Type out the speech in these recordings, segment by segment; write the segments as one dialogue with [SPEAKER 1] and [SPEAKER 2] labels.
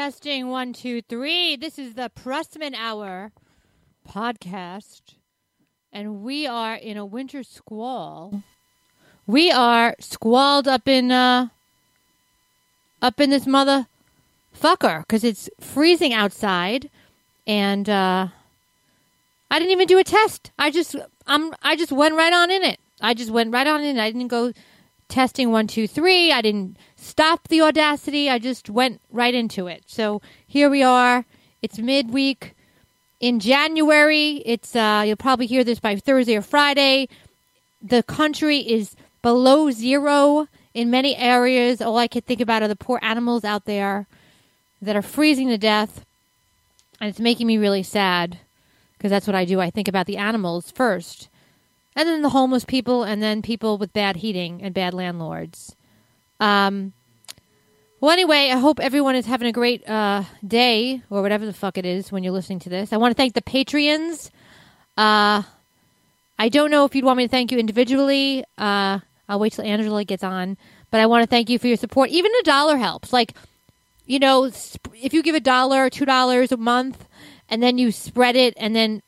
[SPEAKER 1] Testing one, two, three. This is the Prussman Hour podcast, and we are in a winter squall. We are squalled up in uh up in this motherfucker because it's freezing outside, and uh I didn't even do a test. I just I'm I just went right on in it. I just went right on in. I didn't go testing one, two, three. I didn't stop the audacity. I just went right into it. So here we are. It's midweek in January. It's uh, you'll probably hear this by Thursday or Friday. The country is below zero in many areas. All I can think about are the poor animals out there that are freezing to death, and it's making me really sad because that's what I do. I think about the animals first, and then the homeless people, and then people with bad heating and bad landlords. Um, well, anyway, I hope everyone is having a great uh, day or whatever the fuck it is when you're listening to this. I want to thank the Patreons. Uh, I don't know if you'd want me to thank you individually. Uh, I'll wait till Angela gets on. But I want to thank you for your support. Even a dollar helps. Like, you know, if you give a dollar, or two dollars a month, and then you spread it, and then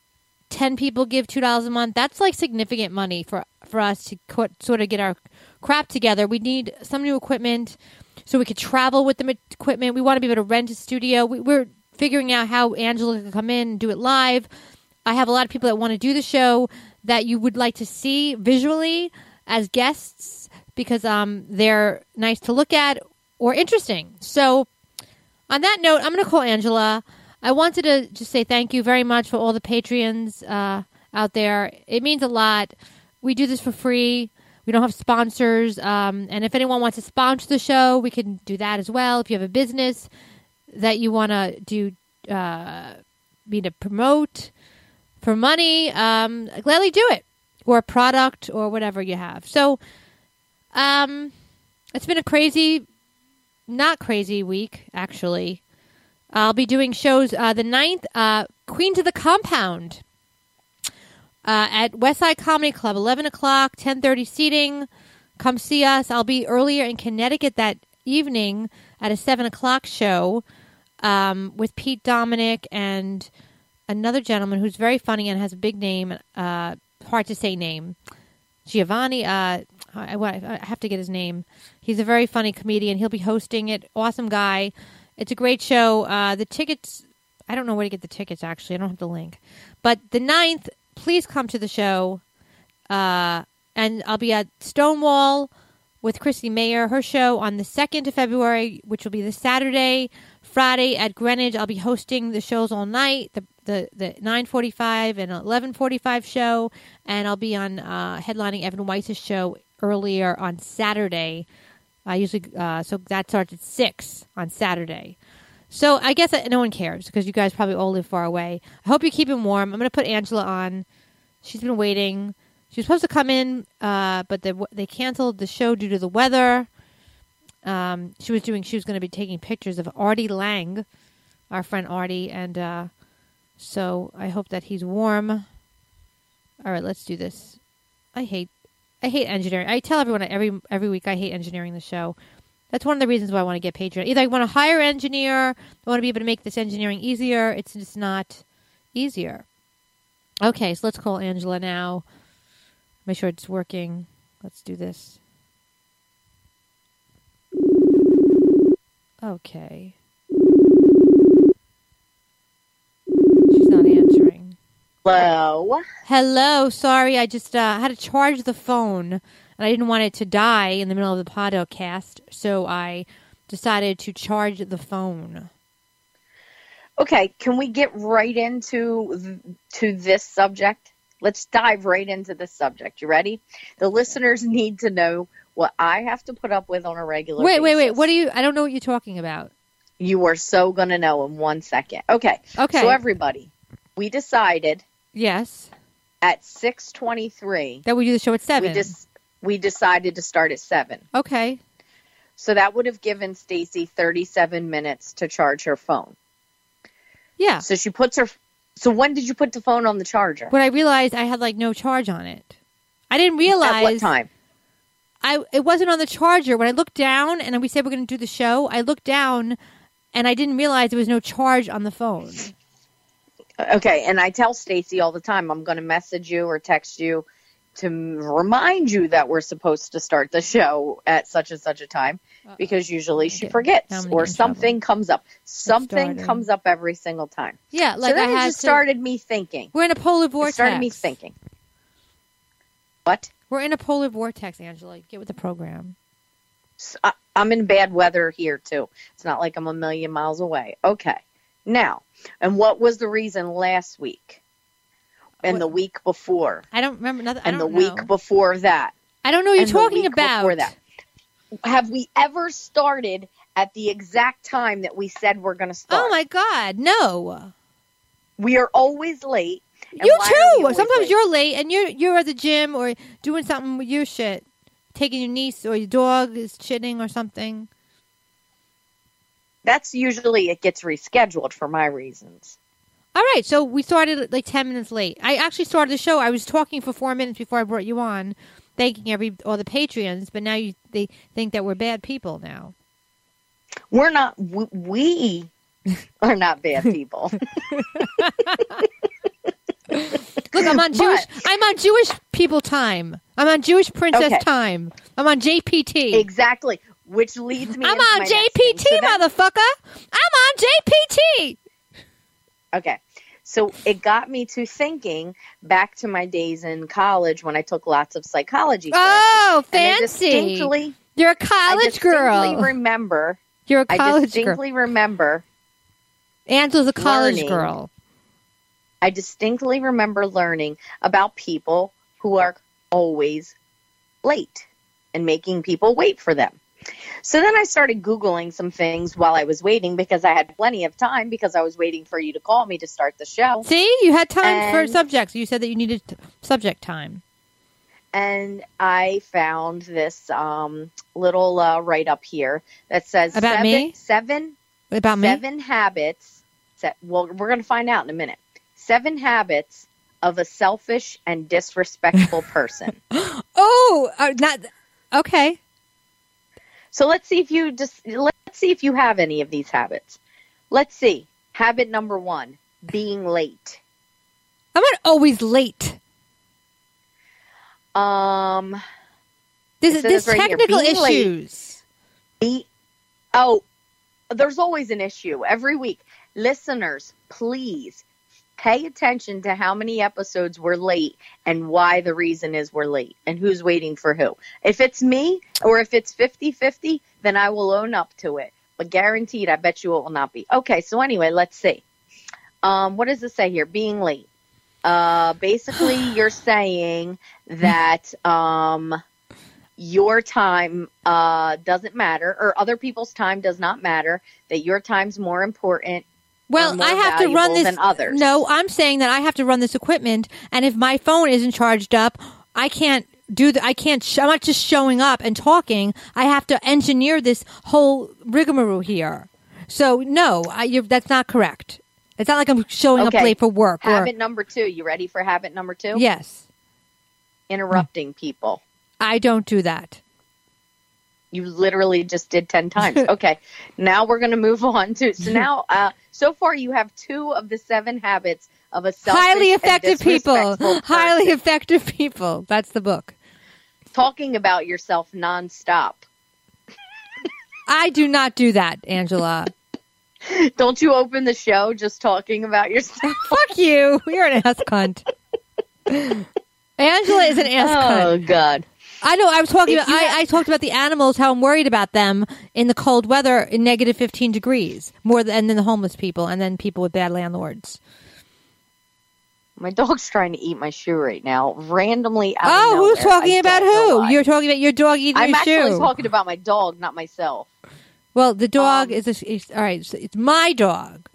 [SPEAKER 1] ten people give two dollars a month, that's like significant money for for us to co- sort of get our crap together. We need some new equipment so we could travel with the equipment. We want to be able to rent a studio. We, we're figuring out how Angela can come in and do it live. I have a lot of people that want to do the show that you would like to see visually as guests because um, they're nice to look at or interesting. So, on that note, I'm going to call Angela. I wanted to just say thank you very much for all the Patreons uh, out there. It means a lot. We do this for free. We don't have sponsors. Um, and if anyone wants to sponsor the show, we can do that as well. If you have a business that you want to do, uh, me to promote for money, um, gladly do it, or a product or whatever you have. So, um, it's been a crazy, not crazy week actually. I'll be doing shows uh, the 9th, uh, Queen to the Compound uh, at Westside Comedy Club, 11 o'clock, 10.30 seating. Come see us. I'll be earlier in Connecticut that evening at a 7 o'clock show um, with Pete Dominick and another gentleman who's very funny and has a big name, uh, hard to say name. Giovanni, uh, I, I I have to get his name. He's a very funny comedian. He'll be hosting it. Awesome guy. It's a great show. Uh, the tickets, I don't know where to get the tickets, actually. I don't have the link. But the 9th, please come to the show. Uh, and I'll be at Stonewall with Christy Mayer, her show on the 2nd of February, which will be the Saturday. Friday at Greenwich, I'll be hosting the shows all night, the the, the 9.45 and 11.45 show. And I'll be on uh, headlining Evan Weiss's show earlier on Saturday. I usually, uh, so that starts at 6 on Saturday. So I guess no one cares because you guys probably all live far away. I hope you're keeping warm. I'm going to put Angela on. She's been waiting. She was supposed to come in, uh, but they they canceled the show due to the weather. Um, she was doing. She was going to be taking pictures of Artie Lange, our friend Artie, and uh, so I hope that he's warm. All right, let's do this. I hate, I hate engineering. I tell everyone every every week I hate engineering the show. That's one of the reasons why I want to get Patreon. Either I want to hire an engineer, I want to be able to make this engineering easier. It's just not easier. Okay, so let's call Angela now. Make sure it's working. Let's do this. Okay. She's not answering.
[SPEAKER 2] Hello.
[SPEAKER 1] Hello, sorry, I just uh, had to charge the phone, and I didn't want it to die in the middle of the podcast, so I decided to charge the phone.
[SPEAKER 2] Okay, can we get right into to this subject? Let's dive right into the subject. You ready? The listeners need to know what I have to put up with on a regular
[SPEAKER 1] Wait, wait, wait. What do you? I don't know what you're talking about.
[SPEAKER 2] You are so going to know in one second. Okay.
[SPEAKER 1] Okay.
[SPEAKER 2] So everybody, we decided
[SPEAKER 1] yes,
[SPEAKER 2] at 6:23
[SPEAKER 1] that we do the show at seven.
[SPEAKER 2] we just we decided to start at 7.
[SPEAKER 1] okay.
[SPEAKER 2] So that would have given Stacey 37 minutes to charge her phone.
[SPEAKER 1] Yeah.
[SPEAKER 2] So she puts her So when did you put the phone on the charger?
[SPEAKER 1] When I realized I had like no charge on it, I didn't
[SPEAKER 2] At
[SPEAKER 1] realize
[SPEAKER 2] what time?
[SPEAKER 1] I it wasn't on the charger. When I looked down and we said we're going to do the show, I looked down and I didn't realize there was no charge on the phone.
[SPEAKER 2] Okay, and I tell Stacey all the time I'm going to message you or text you to remind you that we're supposed to start the show at such and such a time because usually she forgets or
[SPEAKER 1] in trouble.
[SPEAKER 2] something comes up. Something comes up every single time.
[SPEAKER 1] Yeah, like
[SPEAKER 2] so
[SPEAKER 1] I
[SPEAKER 2] just
[SPEAKER 1] to-
[SPEAKER 2] started me thinking.
[SPEAKER 1] We're in a polar
[SPEAKER 2] It
[SPEAKER 1] vortex.
[SPEAKER 2] started me thinking. What?
[SPEAKER 1] We're in a polar vortex, Angela. Get with the program.
[SPEAKER 2] I'm in bad weather here too. It's not like I'm a million miles away. Okay. Now, and what was the reason last week? And
[SPEAKER 1] What-
[SPEAKER 2] the week before?
[SPEAKER 1] I don't remember nothing.
[SPEAKER 2] And the
[SPEAKER 1] don't
[SPEAKER 2] week before that?
[SPEAKER 1] I don't know what you're talking about.
[SPEAKER 2] before that. Have we ever started at the exact time that we said we're going to start?
[SPEAKER 1] Oh my god, no.
[SPEAKER 2] We are always late.
[SPEAKER 1] You
[SPEAKER 2] why are we
[SPEAKER 1] too.
[SPEAKER 2] always
[SPEAKER 1] Sometimes
[SPEAKER 2] late?
[SPEAKER 1] you're late and you're you're at the gym or doing something with your shit, taking your niece or your dog is shitting or something.
[SPEAKER 2] That's usually it gets rescheduled for my reasons.
[SPEAKER 1] All right, so we started like ten minutes late. I actually started the show. I was talking for four minutes before I brought you on, thanking every all the Patreons. But now you they think that we're bad people now.
[SPEAKER 2] We're not. We, are not bad people.
[SPEAKER 1] Look, I'm on Jewish. I'm on Jewish people time. I'm on Jewish princess
[SPEAKER 2] Okay.
[SPEAKER 1] time. I'm on JPT.
[SPEAKER 2] exactly. Which leads me.
[SPEAKER 1] I'm on
[SPEAKER 2] my next thing.
[SPEAKER 1] JPT,
[SPEAKER 2] So
[SPEAKER 1] motherfucker. I'm on JPT.
[SPEAKER 2] Okay. So it got me to thinking back to my days in college when I took lots of psychology oh, classes.
[SPEAKER 1] Oh,
[SPEAKER 2] I
[SPEAKER 1] fancy! You're a
[SPEAKER 2] I
[SPEAKER 1] college
[SPEAKER 2] distinctly
[SPEAKER 1] girl.
[SPEAKER 2] remember.
[SPEAKER 1] You're a college girl.
[SPEAKER 2] I distinctly remember.
[SPEAKER 1] Angela's a college
[SPEAKER 2] learning.
[SPEAKER 1] girl.
[SPEAKER 2] I distinctly remember learning about people who are always late and making people wait for them. So then I started Googling some things while I was waiting because I had plenty of time because I was waiting for you to call me to start the show.
[SPEAKER 1] See, you had time for subjects. You said that you needed t- subject time.
[SPEAKER 2] and I found this um, little uh, write up here that says
[SPEAKER 1] About
[SPEAKER 2] seven,
[SPEAKER 1] me?
[SPEAKER 2] seven,
[SPEAKER 1] About me?
[SPEAKER 2] seven habits. Se- well, we're going to find out in a minute. Seven habits of a selfish and disrespectful person.
[SPEAKER 1] Oh, uh, not okay.
[SPEAKER 2] So let's see if you just let's see if you have any of these habits. Let's see. Habit number one: being late.
[SPEAKER 1] I'm not always late.
[SPEAKER 2] Um, It
[SPEAKER 1] there's
[SPEAKER 2] says right here,
[SPEAKER 1] technical
[SPEAKER 2] being late.
[SPEAKER 1] issues.
[SPEAKER 2] Be- oh, there's always an issue every week. Listeners, please pay attention to how many episodes we're late and why the reason is we're late and who's waiting for who. If it's me or if it's 50 50, then I will own up to it. But guaranteed, I bet you it will not be. Okay, so anyway, let's see. Um, what does it say here? Being late. Uh, basically, you're saying that um, your time uh, doesn't matter, or other people's time does not matter. That your time's more important.
[SPEAKER 1] Well, I have to run this.
[SPEAKER 2] others.
[SPEAKER 1] No, I'm saying that I have to run this equipment, and if my phone isn't charged up, I can't do the. I can't. Sh- I'm not just showing up and talking. I have to engineer this whole rigmarole here. So no, I, you're, that's not correct. It's not like I'm showing
[SPEAKER 2] Okay.
[SPEAKER 1] up late for work. Or,
[SPEAKER 2] Habit number two. You ready for habit number two?
[SPEAKER 1] yes,
[SPEAKER 2] Interrupting people.
[SPEAKER 1] I don't do that.
[SPEAKER 2] You literally just did 10 times. Okay. now we're going to move on to. So now, uh, so far you have two of the seven habits of a selfish
[SPEAKER 1] Highly effective people.
[SPEAKER 2] person.
[SPEAKER 1] Highly effective people. That's the book.
[SPEAKER 2] Talking about yourself nonstop.
[SPEAKER 1] I do not do that, Angela.
[SPEAKER 2] Don't you open the show just talking about yourself?
[SPEAKER 1] Fuck you. You're an ass cunt. Angela is an ass cunt.
[SPEAKER 2] Oh, God.
[SPEAKER 1] I know. I was talking
[SPEAKER 2] If
[SPEAKER 1] about. I,
[SPEAKER 2] have-
[SPEAKER 1] I talked about the animals. How I'm worried about them in the cold weather in negative 15 degrees more than, than the homeless people and then people with bad landlords.
[SPEAKER 2] My dog's trying to eat my shoe right now, randomly. Out of
[SPEAKER 1] Oh, who's talking
[SPEAKER 2] I
[SPEAKER 1] about who? You're talking about your dog eating
[SPEAKER 2] I'm
[SPEAKER 1] your
[SPEAKER 2] actually talking about my dog, not myself.
[SPEAKER 1] well, the dog
[SPEAKER 2] um,
[SPEAKER 1] is, a, is all right. So it's my dog.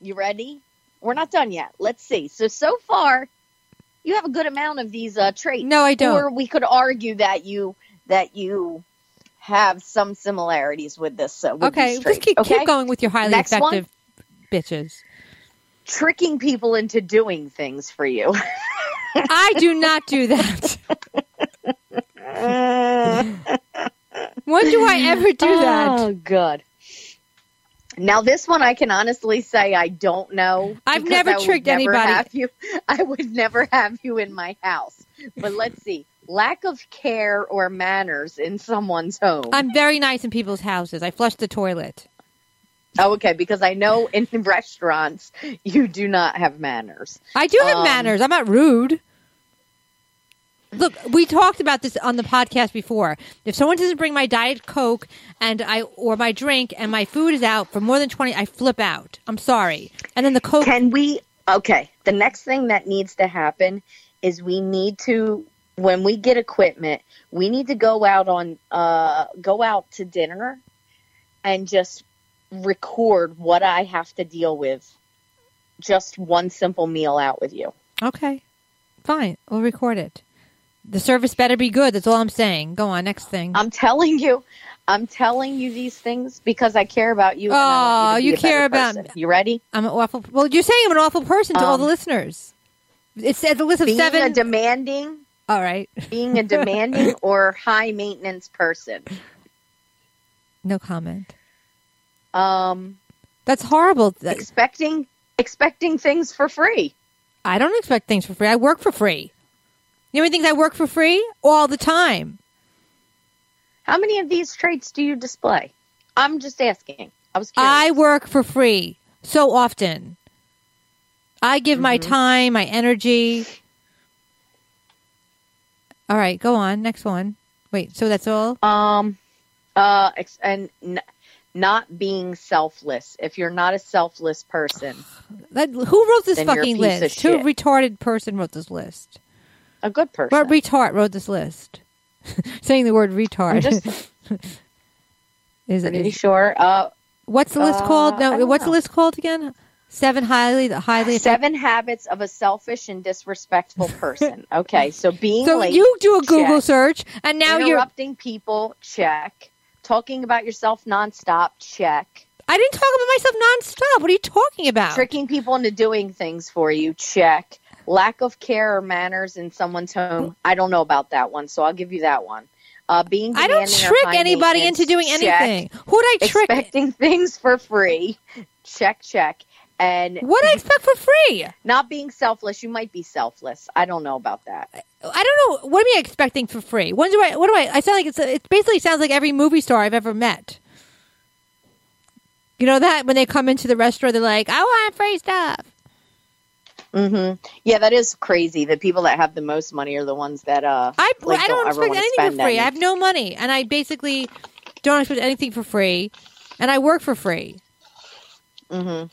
[SPEAKER 2] You ready? We're not done yet. Let's see. So so far, you have a good amount of these uh, traits.
[SPEAKER 1] No, I don't.
[SPEAKER 2] Or we could argue that you that you have some similarities with this. Uh, with
[SPEAKER 1] okay, just keep,
[SPEAKER 2] okay?
[SPEAKER 1] keep going with your highly
[SPEAKER 2] Next one.
[SPEAKER 1] effective bitches.
[SPEAKER 2] Tricking people into doing things for you.
[SPEAKER 1] I do not do that. when do I ever do that?
[SPEAKER 2] Oh, good. Now this one I can honestly say I don't know.
[SPEAKER 1] I've never tricked
[SPEAKER 2] never
[SPEAKER 1] anybody.
[SPEAKER 2] Have you, I would never have you in my house. But let's see. Lack of care or manners in someone's home.
[SPEAKER 1] I'm very nice in people's houses. I flush the toilet.
[SPEAKER 2] oh, okay, because I know in restaurants you do not have manners.
[SPEAKER 1] I do have
[SPEAKER 2] Um,
[SPEAKER 1] manners. I'm not rude. Look, we talked about this on the podcast before. If someone doesn't bring my diet coke and I or my drink and my food is out for more than 20, I flip out. I'm sorry. And then the coke
[SPEAKER 2] Can we? Okay. The next thing that needs to happen is we need to when we get equipment, we need to go out on uh go out to dinner and just record what I have to deal with. Just one simple meal out with you.
[SPEAKER 1] Okay. Fine. We'll record it. The service better be good. That's all I'm saying. Go on, next thing.
[SPEAKER 2] I'm telling you, I'm telling you these things because I care about you.
[SPEAKER 1] Oh,
[SPEAKER 2] you,
[SPEAKER 1] you
[SPEAKER 2] to be a
[SPEAKER 1] care about-
[SPEAKER 2] person. You ready?
[SPEAKER 1] I'm an awful. Well, you're saying I'm an awful person to all
[SPEAKER 2] Um,
[SPEAKER 1] the listeners. It says a list of
[SPEAKER 2] Being
[SPEAKER 1] seven.
[SPEAKER 2] a demanding,
[SPEAKER 1] all right.
[SPEAKER 2] being a demanding or high maintenance person.
[SPEAKER 1] No comment.
[SPEAKER 2] Um,
[SPEAKER 1] That's horrible.
[SPEAKER 2] Expecting expecting things for free.
[SPEAKER 1] I don't expect things for free. I work for free. You know, things I work for free all the time.
[SPEAKER 2] How many of these traits do you display? I'm just asking. I was curious.
[SPEAKER 1] I work for free so often. I give my
[SPEAKER 2] Mm-hmm.
[SPEAKER 1] time, my energy. All right, go on. Next one. Wait, so that's all?
[SPEAKER 2] um uh and n- not being selfless. If you're not a selfless person,
[SPEAKER 1] That, who wrote this
[SPEAKER 2] Then you're a
[SPEAKER 1] fucking list? Who retarded person wrote this list?
[SPEAKER 2] A good person.
[SPEAKER 1] But retard wrote this list? Saying the word retard
[SPEAKER 2] I'm just
[SPEAKER 1] is,
[SPEAKER 2] pretty
[SPEAKER 1] is
[SPEAKER 2] sure. Uh
[SPEAKER 1] what's the list
[SPEAKER 2] Uh,
[SPEAKER 1] called? No, what's the list called again? Seven highly highly
[SPEAKER 2] seven habits of a selfish and disrespectful person. Okay, so being
[SPEAKER 1] So
[SPEAKER 2] late,
[SPEAKER 1] you do a Google
[SPEAKER 2] check.
[SPEAKER 1] search, and now you're.
[SPEAKER 2] interrupting people, check. Talking about yourself nonstop, check.
[SPEAKER 1] I didn't talk about myself nonstop. What are you talking about?
[SPEAKER 2] Tricking people into doing things for you, check. Lack of care or manners in someone's home. I don't know about that one, so I'll give you that one. Uh, being
[SPEAKER 1] I don't trick anybody into doing
[SPEAKER 2] check.
[SPEAKER 1] anything. Who'd I trick?
[SPEAKER 2] Expecting things for free, check, check. And
[SPEAKER 1] What I expect for free?
[SPEAKER 2] not being selfless. You might be selfless. I don't know about that.
[SPEAKER 1] I don't know. What am I expecting for free? When do I? What do I? I sound like it's. It basically sounds like every movie star I've ever met. You know that when they come into the restaurant, they're like, "I want free stuff."
[SPEAKER 2] Hmm Yeah, that is crazy. The people that have the most money are the ones that uh
[SPEAKER 1] I
[SPEAKER 2] like,
[SPEAKER 1] I don't
[SPEAKER 2] ever
[SPEAKER 1] expect anything for free.
[SPEAKER 2] any.
[SPEAKER 1] I have no money, and I basically don't expect anything for free, and I work for free.
[SPEAKER 2] hmm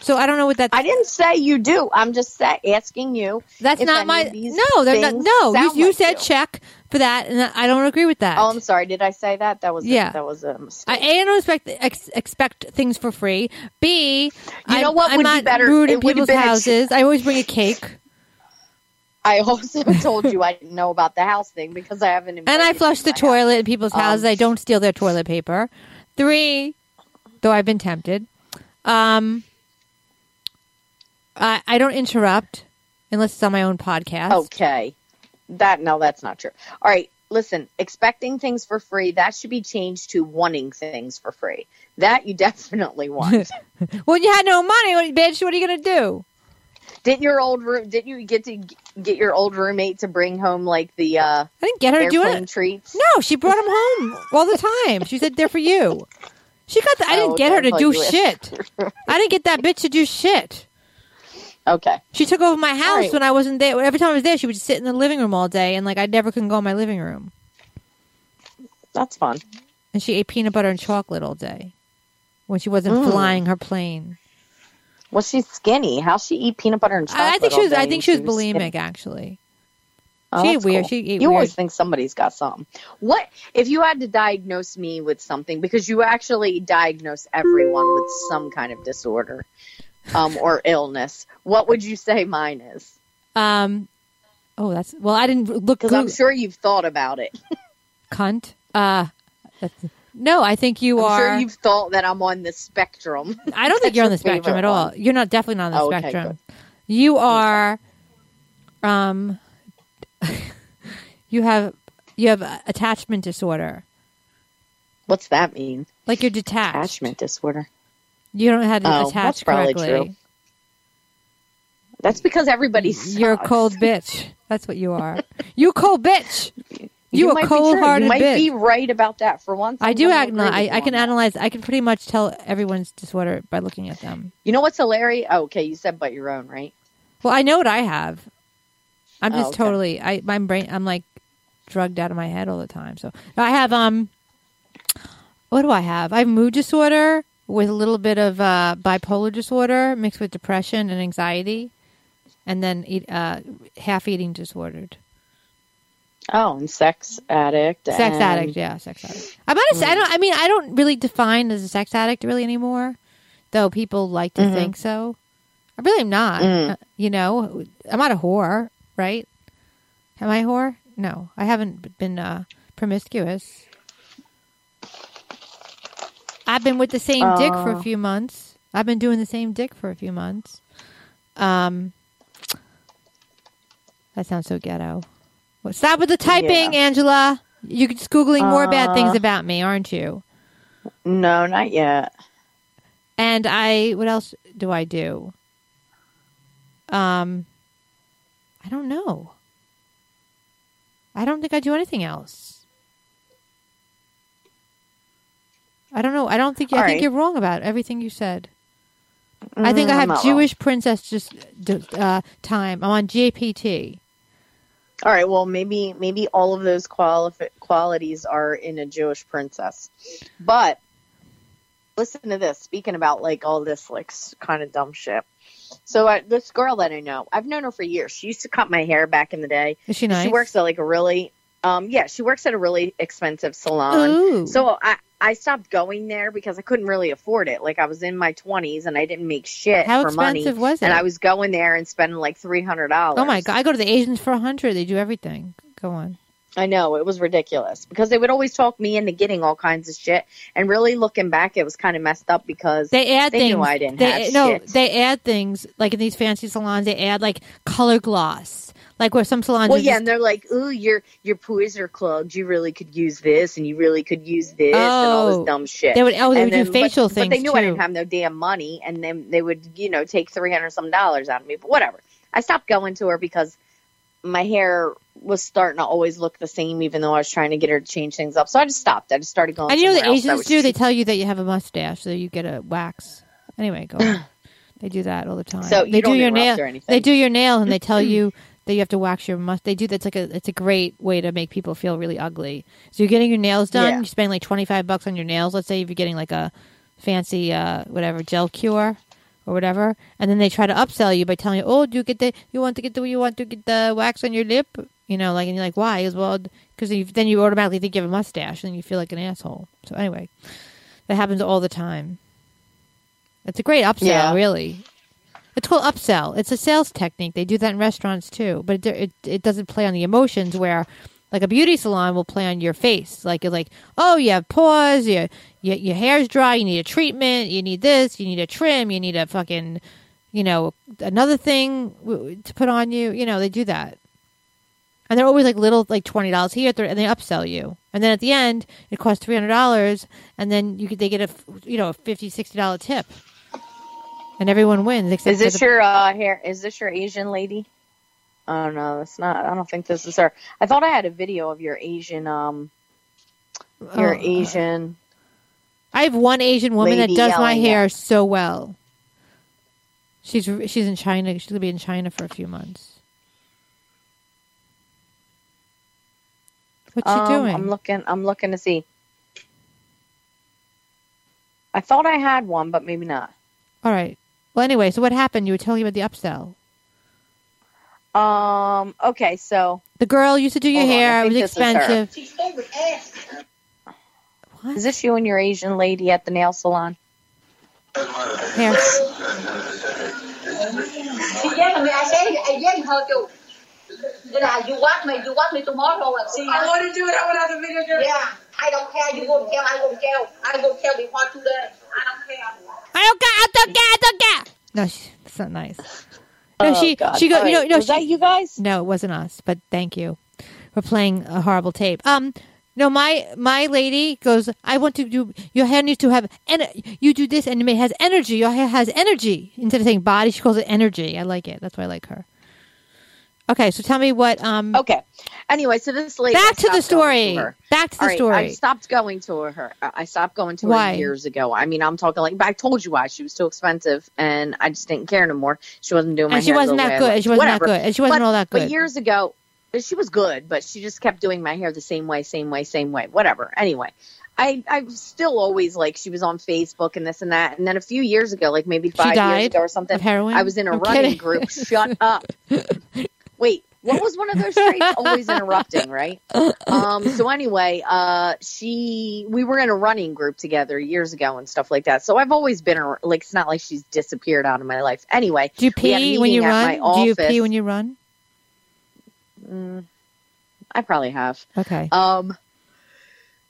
[SPEAKER 1] So I don't know what that.
[SPEAKER 2] I didn't say you do. I'm just sa- asking you.
[SPEAKER 1] That's not my. No, they're not. No, you, you
[SPEAKER 2] like
[SPEAKER 1] said
[SPEAKER 2] you.
[SPEAKER 1] check for that, and I don't agree with that.
[SPEAKER 2] Oh, I'm sorry. Did I say that? That was
[SPEAKER 1] Yeah.
[SPEAKER 2] A, that was a mistake.
[SPEAKER 1] A, I don't expect ex, expect things for free. B,
[SPEAKER 2] You
[SPEAKER 1] I'm,
[SPEAKER 2] know what
[SPEAKER 1] I'm
[SPEAKER 2] would be
[SPEAKER 1] not
[SPEAKER 2] better?
[SPEAKER 1] rude in
[SPEAKER 2] people's would have
[SPEAKER 1] people's
[SPEAKER 2] been a ch-
[SPEAKER 1] houses. I always bring a cake,
[SPEAKER 2] I also told you I didn't know about the house thing because I haven't.
[SPEAKER 1] and I flush the
[SPEAKER 2] to my house.
[SPEAKER 1] toilet in people's
[SPEAKER 2] Um,
[SPEAKER 1] houses. I don't steal their toilet paper. Three, though I've been tempted. Um, I I don't interrupt unless it's on my own podcast.
[SPEAKER 2] Okay, that no, that's not true. All right, listen. Expecting things for free that should be changed to wanting things for free. That you definitely want.
[SPEAKER 1] Well, you had no money, what- bitch. What are you gonna do?
[SPEAKER 2] Didn't your old room? Didn't you get to get your old roommate to bring home like the uh,
[SPEAKER 1] I didn't get her to do it.
[SPEAKER 2] treats?
[SPEAKER 1] No, she brought them home all the time. She said they're for you. She got. The, I didn't
[SPEAKER 2] Oh,
[SPEAKER 1] get her to do shit. I didn't get that bitch to do shit.
[SPEAKER 2] Okay.
[SPEAKER 1] She took over my house
[SPEAKER 2] right.
[SPEAKER 1] when I wasn't there. Every time I was there, she would just sit in the living room all day, and like I never could go in my living room.
[SPEAKER 2] That's fun.
[SPEAKER 1] And she ate peanut butter and chocolate all day when she wasn't
[SPEAKER 2] Mm.
[SPEAKER 1] flying her plane.
[SPEAKER 2] Well, she's skinny. How she eat peanut butter and chocolate?
[SPEAKER 1] I, think she was. I think she was
[SPEAKER 2] skinny?
[SPEAKER 1] bulimic actually.
[SPEAKER 2] Oh,
[SPEAKER 1] She ate weird-
[SPEAKER 2] cool.
[SPEAKER 1] she ate
[SPEAKER 2] you always
[SPEAKER 1] weird.
[SPEAKER 2] think somebody's got something. What if you had to diagnose me with something? Because you actually diagnose everyone with some kind of disorder um, or illness. What would you say mine is?
[SPEAKER 1] Um. Oh, that's well. I didn't look.
[SPEAKER 2] Because I'm sure you've thought about it.
[SPEAKER 1] cunt. Uh, that's, no, I think you
[SPEAKER 2] I'm
[SPEAKER 1] are.
[SPEAKER 2] sure you've thought that I'm on the spectrum.
[SPEAKER 1] I don't think you're on the spectrum at all.
[SPEAKER 2] one.
[SPEAKER 1] You're not definitely not on the
[SPEAKER 2] Oh, okay,
[SPEAKER 1] spectrum. You are. Um. you have you have attachment disorder.
[SPEAKER 2] What's that mean?
[SPEAKER 1] Like you're detached.
[SPEAKER 2] Attachment disorder.
[SPEAKER 1] You don't have to
[SPEAKER 2] Oh,
[SPEAKER 1] attach
[SPEAKER 2] that's
[SPEAKER 1] correctly.
[SPEAKER 2] true. That's because everybody's.
[SPEAKER 1] You're a cold bitch. That's what you are. You cold bitch. You, a
[SPEAKER 2] might be
[SPEAKER 1] cold hearted
[SPEAKER 2] You might
[SPEAKER 1] bitch.
[SPEAKER 2] be right about that for once.
[SPEAKER 1] I do
[SPEAKER 2] agree
[SPEAKER 1] I, I can
[SPEAKER 2] that.
[SPEAKER 1] analyze. I can pretty much tell everyone's disorder by looking at them.
[SPEAKER 2] You know what's hilarious? Oh, okay, you said but your own, right?
[SPEAKER 1] Well, I know what I have. I'm
[SPEAKER 2] Oh,
[SPEAKER 1] just
[SPEAKER 2] okay.
[SPEAKER 1] totally. I my brain. I'm like drugged out of my head all the time. So I have um. What do I have? I have mood disorder with a little bit of uh, bipolar disorder mixed with depression and anxiety, and then eat, uh, half eating disordered.
[SPEAKER 2] Oh, and sex addict.
[SPEAKER 1] Sex
[SPEAKER 2] and-
[SPEAKER 1] addict, yeah, sex addict. I'm not. A, I don't. I mean, I don't really define as a sex addict really anymore, though people like to
[SPEAKER 2] Mhm.
[SPEAKER 1] think so. I really am not.
[SPEAKER 2] Mm.
[SPEAKER 1] Uh, you know, I'm not a whore, right? Am I a whore? No, I haven't been uh, promiscuous. I've been with the same dick for a few months. I've been doing the same dick for a few months. Um, that sounds so ghetto. Well, stop with the typing,
[SPEAKER 2] Yeah.
[SPEAKER 1] Angela. You're just googling more bad things
[SPEAKER 2] Uh.
[SPEAKER 1] about me, aren't you?
[SPEAKER 2] No, not yet.
[SPEAKER 1] And I, what else do I do? Um, I don't know. I don't think I do anything else. I don't know. I don't think. I
[SPEAKER 2] All
[SPEAKER 1] think
[SPEAKER 2] right.
[SPEAKER 1] you're wrong about everything you said. I think
[SPEAKER 2] Mm,
[SPEAKER 1] I have
[SPEAKER 2] not wrong.
[SPEAKER 1] Jewish princess just uh, time. I'm on JPT.
[SPEAKER 2] All right. Well, maybe maybe all of those quali- qualities are in a Jewish princess. But listen to this. Speaking about like all this like kind of dumb shit. So uh, this girl that I know, I've known her for years. She used to cut my hair back in the day.
[SPEAKER 1] Is she nice?
[SPEAKER 2] She works at like a really, um, yeah, she works at a really expensive salon.
[SPEAKER 1] Ooh.
[SPEAKER 2] So I I stopped going there because I couldn't really afford it. Like I was in my twenties and I didn't make shit
[SPEAKER 1] How
[SPEAKER 2] for money.
[SPEAKER 1] expensive was it?
[SPEAKER 2] And I was going there and spending like three hundred dollars.
[SPEAKER 1] oh my god! I go to the Asians for a hundred. They do everything. Go on.
[SPEAKER 2] I know it was ridiculous because they would always talk me into getting all kinds of shit. And really looking back, it was kind of messed up because
[SPEAKER 1] They add
[SPEAKER 2] They
[SPEAKER 1] things.
[SPEAKER 2] knew I didn't
[SPEAKER 1] they,
[SPEAKER 2] have
[SPEAKER 1] no,
[SPEAKER 2] shit.
[SPEAKER 1] they add things like in these fancy salons. They add like color gloss, like where some salons.
[SPEAKER 2] well, yeah,
[SPEAKER 1] just-
[SPEAKER 2] and they're like, "Ooh, your your pores are clogged. You really could use this, and you really could use this, and all
[SPEAKER 1] Oh.
[SPEAKER 2] this dumb shit."
[SPEAKER 1] they would. Oh, they
[SPEAKER 2] and
[SPEAKER 1] would do facial
[SPEAKER 2] but,
[SPEAKER 1] things
[SPEAKER 2] But they knew
[SPEAKER 1] too.
[SPEAKER 2] I didn't have no damn money, and then they would, you know, take three hundred some dollars out of me. But whatever. I stopped going to her because my hair was starting to always look the same, even though I was trying to get her to change things up. So I just stopped. I just started going.
[SPEAKER 1] and you know the
[SPEAKER 2] somewhere else that
[SPEAKER 1] Asians do. They tell you that you have a mustache, so you get a wax. Anyway, go. on. They do that all the time.
[SPEAKER 2] So you
[SPEAKER 1] they
[SPEAKER 2] don't
[SPEAKER 1] do your nail.
[SPEAKER 2] or anything.
[SPEAKER 1] They do your nail, and they tell you that you have to wax your must. They do that's like a. It's a great way to make people feel really ugly. So you're getting your nails done.
[SPEAKER 2] Yeah.
[SPEAKER 1] You spend like twenty five bucks on your nails. Let's say if you're getting like a fancy uh, whatever gel cure or whatever, and then they try to upsell you by telling you, "Oh, do you get the you want to get the you want to get the wax on your lip?" You know, like and you're like, "Why?" As well, because then you automatically think you have a mustache, and you feel like an asshole. So anyway, that happens all the time. It's a great upsell,
[SPEAKER 2] Yeah.
[SPEAKER 1] really. It's called upsell. It's a sales technique. They do that in restaurants too, but it it, it doesn't play on the emotions where. Like a beauty salon will play on your face, like it's like, oh, you have pores, your, your your hair's dry, you need a treatment, you need this, you need a trim, you need a fucking, you know, another thing to put on you. You know, they do that, and they're always like little, like twenty dollars here, and they upsell you, and then at the end it costs three hundred dollars, and then you could, they get a you know a fifty sixty dollar tip, and everyone wins except
[SPEAKER 2] Is this
[SPEAKER 1] the,
[SPEAKER 2] your uh, hair? Is this your Asian lady? Oh no, it's not. I don't think this is her. I thought I had a video of your Asian, um, your
[SPEAKER 1] Oh,
[SPEAKER 2] Asian.
[SPEAKER 1] I have one Asian woman that does my hair so well. She's she's in China. She's gonna be in China for a few months. What's
[SPEAKER 2] Um,
[SPEAKER 1] she doing?
[SPEAKER 2] I'm looking. I'm looking to see. I thought I had one, but maybe not.
[SPEAKER 1] All right. Well, anyway, so what happened? You were telling me about the upsell.
[SPEAKER 2] Um. Okay. So
[SPEAKER 1] The girl used to do your
[SPEAKER 2] Hold on, I
[SPEAKER 1] hair. It
[SPEAKER 2] think
[SPEAKER 1] was
[SPEAKER 2] this is her.
[SPEAKER 1] expensive. What?
[SPEAKER 2] is this you and your Asian lady at the nail salon?
[SPEAKER 1] Here.
[SPEAKER 3] Chị Jen, I say I Jen her too. Then uh, you want me, you want me tomorrow and see.
[SPEAKER 4] I want to do it. I want to have the video. do it.
[SPEAKER 3] Yeah, I don't care. You won't tell. I won't tell. I won't tell before today. I don't care.
[SPEAKER 1] I don't care. I don't care. I don't care. No, she, that's not nice. No,
[SPEAKER 2] Oh,
[SPEAKER 1] she
[SPEAKER 2] God.
[SPEAKER 1] she go.
[SPEAKER 2] All
[SPEAKER 1] You know,
[SPEAKER 2] right.
[SPEAKER 1] no,
[SPEAKER 2] Was
[SPEAKER 1] she,
[SPEAKER 2] that you guys?
[SPEAKER 1] No, it wasn't us, but thank you for playing a horrible tape. Um, no, my my lady goes. I want to do. Your hair needs to have. En- you do this, and it has energy. Your hair has energy. Instead of saying body, she calls it energy. I like it. That's why I like her. Okay, so tell me what. Um,
[SPEAKER 2] Okay. Anyway, so this lady.
[SPEAKER 1] back to the story.
[SPEAKER 2] to.
[SPEAKER 1] Back to the
[SPEAKER 2] right,
[SPEAKER 1] story.
[SPEAKER 2] I stopped going to her. I stopped going to
[SPEAKER 1] Why?
[SPEAKER 2] her years ago. I mean, I'm talking like, but I told you why. She was too expensive, and I just didn't care anymore. She wasn't doing my
[SPEAKER 1] and she wasn't that good. she wasn't
[SPEAKER 2] Whatever.
[SPEAKER 1] that good. And she wasn't
[SPEAKER 2] but,
[SPEAKER 1] all that good.
[SPEAKER 2] But years ago, she was good, but she just kept doing my hair the same way, same way, same way. Whatever. Anyway, I I still always like she was on Facebook and this and that. And then a few years ago, like maybe five years ago or something? I was in a
[SPEAKER 1] I'm
[SPEAKER 2] running
[SPEAKER 1] kidding.
[SPEAKER 2] group. Shut up. Wait, what was one of those traits? Always interrupting, right? Um. So anyway, uh, she we were in a running group together years ago and stuff like that. So I've always been a, like it's not like she's disappeared out of my life. Anyway,
[SPEAKER 1] do you
[SPEAKER 2] we had a
[SPEAKER 1] pee when you run? Do you pee when you run?
[SPEAKER 2] Mm, I probably have.
[SPEAKER 1] Okay.
[SPEAKER 2] Um.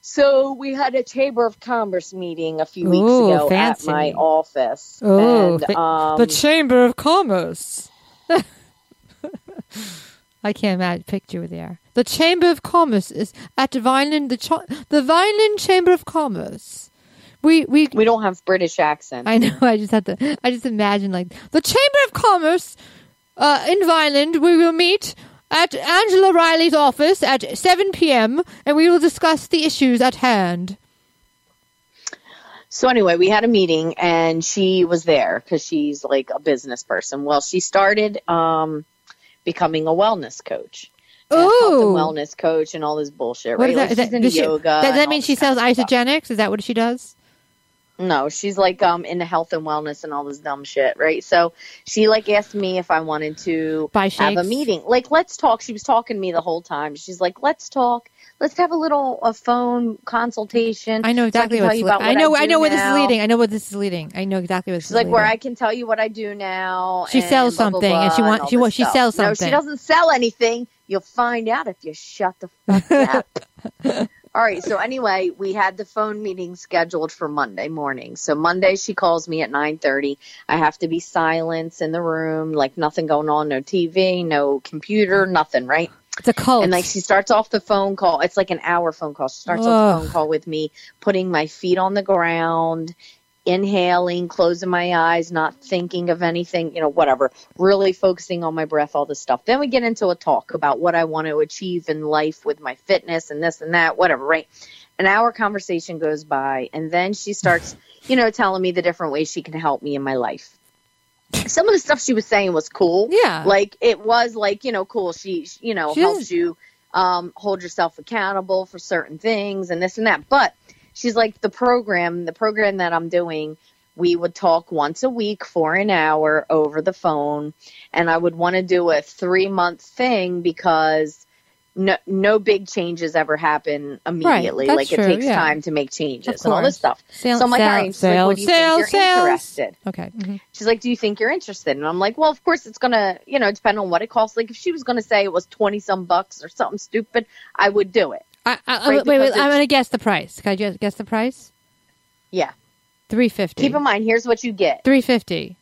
[SPEAKER 2] So we had a chamber of commerce meeting a few weeks
[SPEAKER 1] Ooh,
[SPEAKER 2] ago
[SPEAKER 1] fancy.
[SPEAKER 2] at my office.
[SPEAKER 1] Oh,
[SPEAKER 2] and, um,
[SPEAKER 1] the Chamber of Commerce. I can't imagine picture there. The Chamber of Commerce is at the Vineland, the Ch- the Vineland Chamber of Commerce. We we
[SPEAKER 2] we don't have British accent.
[SPEAKER 1] I know. I just had to. I just imagine like the Chamber of Commerce uh, in Vineland. We will meet at Angela Riley's office at seven p.m. and we will discuss the issues at hand.
[SPEAKER 2] So anyway, we had a meeting and she was there because she's like a business person. Well, she started um, becoming a wellness coach, health and wellness coach, and all this bullshit.
[SPEAKER 1] What
[SPEAKER 2] Right?
[SPEAKER 1] is
[SPEAKER 2] Like,
[SPEAKER 1] that? Is
[SPEAKER 2] she's
[SPEAKER 1] that,
[SPEAKER 2] into
[SPEAKER 1] does she-
[SPEAKER 2] yoga.
[SPEAKER 1] does that mean she sells
[SPEAKER 2] of stuff.
[SPEAKER 1] Isagenix? Is that what she does?
[SPEAKER 2] No, she's like um into health and wellness and all this dumb shit, right? So she like asked me if I wanted to have a meeting. Like, let's talk. She was talking to me the whole time. She's like, let's talk. Let's have a little a phone consultation.
[SPEAKER 1] I know
[SPEAKER 2] so
[SPEAKER 1] exactly
[SPEAKER 2] I
[SPEAKER 1] what's.
[SPEAKER 2] you
[SPEAKER 1] le-
[SPEAKER 2] about
[SPEAKER 1] I know.
[SPEAKER 2] I,
[SPEAKER 1] I, know where this is leading. I know where this is leading. I know exactly what this
[SPEAKER 2] She's
[SPEAKER 1] is
[SPEAKER 2] like
[SPEAKER 1] leading.
[SPEAKER 2] where I can tell you what I do now.
[SPEAKER 1] She sells
[SPEAKER 2] blah, blah,
[SPEAKER 1] something, and she
[SPEAKER 2] wants
[SPEAKER 1] she
[SPEAKER 2] this
[SPEAKER 1] wa- she sells
[SPEAKER 2] No, she doesn't sell anything. You'll find out if you shut the fuck up. All right. So anyway, we had the phone meeting scheduled for Monday morning. So Monday she calls me at nine thirty. I have to be silence in the room, like nothing going on, no TV, no computer, nothing. Right.
[SPEAKER 1] It's a cult.
[SPEAKER 2] And like she starts off the phone call. It's like an hour phone call. She starts off the phone call with me putting my feet on the ground, inhaling, closing my eyes, not thinking of anything, you know, whatever. Really focusing on my breath, all this stuff. Then we get into a talk about what I want to achieve in life with my fitness and this and that, whatever, right? An hour conversation goes by and then she starts, you know, telling me the different ways she can help me in my life. Some of the stuff she was saying was cool.
[SPEAKER 1] Yeah.
[SPEAKER 2] like it was like you know cool. She you know
[SPEAKER 1] She
[SPEAKER 2] helps
[SPEAKER 1] doesn't-
[SPEAKER 2] you um hold yourself accountable for certain things and this and that. But she's like the program the program that i'm doing we would talk once a week for an hour over the phone. And i would want to do a three month thing because no, no big changes ever happen immediately.
[SPEAKER 1] that's
[SPEAKER 2] like
[SPEAKER 1] true,
[SPEAKER 2] it takes
[SPEAKER 1] yeah.
[SPEAKER 2] time to make changes and all this stuff.
[SPEAKER 1] Sale-
[SPEAKER 2] so I'm like,
[SPEAKER 1] sale-
[SPEAKER 2] all right. Like, what do you think you're interested?
[SPEAKER 1] Okay. mhm.
[SPEAKER 2] She's like, "Do you think you're interested?" And I'm like, "Well, of course it's gonna, you know, depend on what it costs. Like, if she was gonna say it was twenty some bucks or something stupid, I would do it.
[SPEAKER 1] I, I,
[SPEAKER 2] Right,
[SPEAKER 1] wait, wait, I'm going to guess the price. Can I just guess the price?
[SPEAKER 2] Yeah.
[SPEAKER 1] Three fifty.
[SPEAKER 2] Keep in mind, here's what you get:
[SPEAKER 1] Three fifty.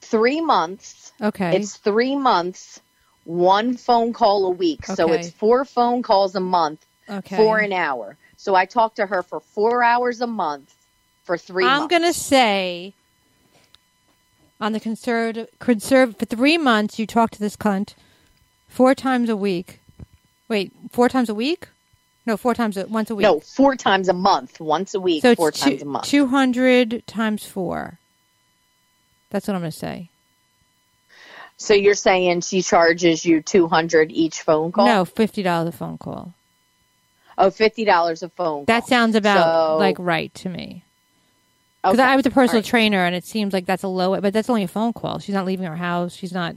[SPEAKER 2] three months.
[SPEAKER 1] Okay.
[SPEAKER 2] It's three months, one phone call a week. So it's four phone calls a month
[SPEAKER 1] okay.
[SPEAKER 2] for an hour. So I talk to her for four hours a month for 3
[SPEAKER 1] I'm going to say on the conservative conserv for three months you talk to this cunt four times a week. Wait, four times a week? No, four times a, once a week.
[SPEAKER 2] no, four times a month, once a week,
[SPEAKER 1] so
[SPEAKER 2] four
[SPEAKER 1] two,
[SPEAKER 2] times a month.
[SPEAKER 1] two hundred times four. That's what I'm going to say.
[SPEAKER 2] So you're saying she charges you two hundred each phone call?
[SPEAKER 1] No, fifty dollars a phone call.
[SPEAKER 2] Oh, fifty dollars a phone. Call.
[SPEAKER 1] That
[SPEAKER 2] call.
[SPEAKER 1] sounds about
[SPEAKER 2] So-
[SPEAKER 1] like right to me. Because
[SPEAKER 2] Okay.
[SPEAKER 1] I was a personal
[SPEAKER 2] right.
[SPEAKER 1] trainer, and it seems like that's a low, but that's only a phone call. She's not leaving her house. She's not.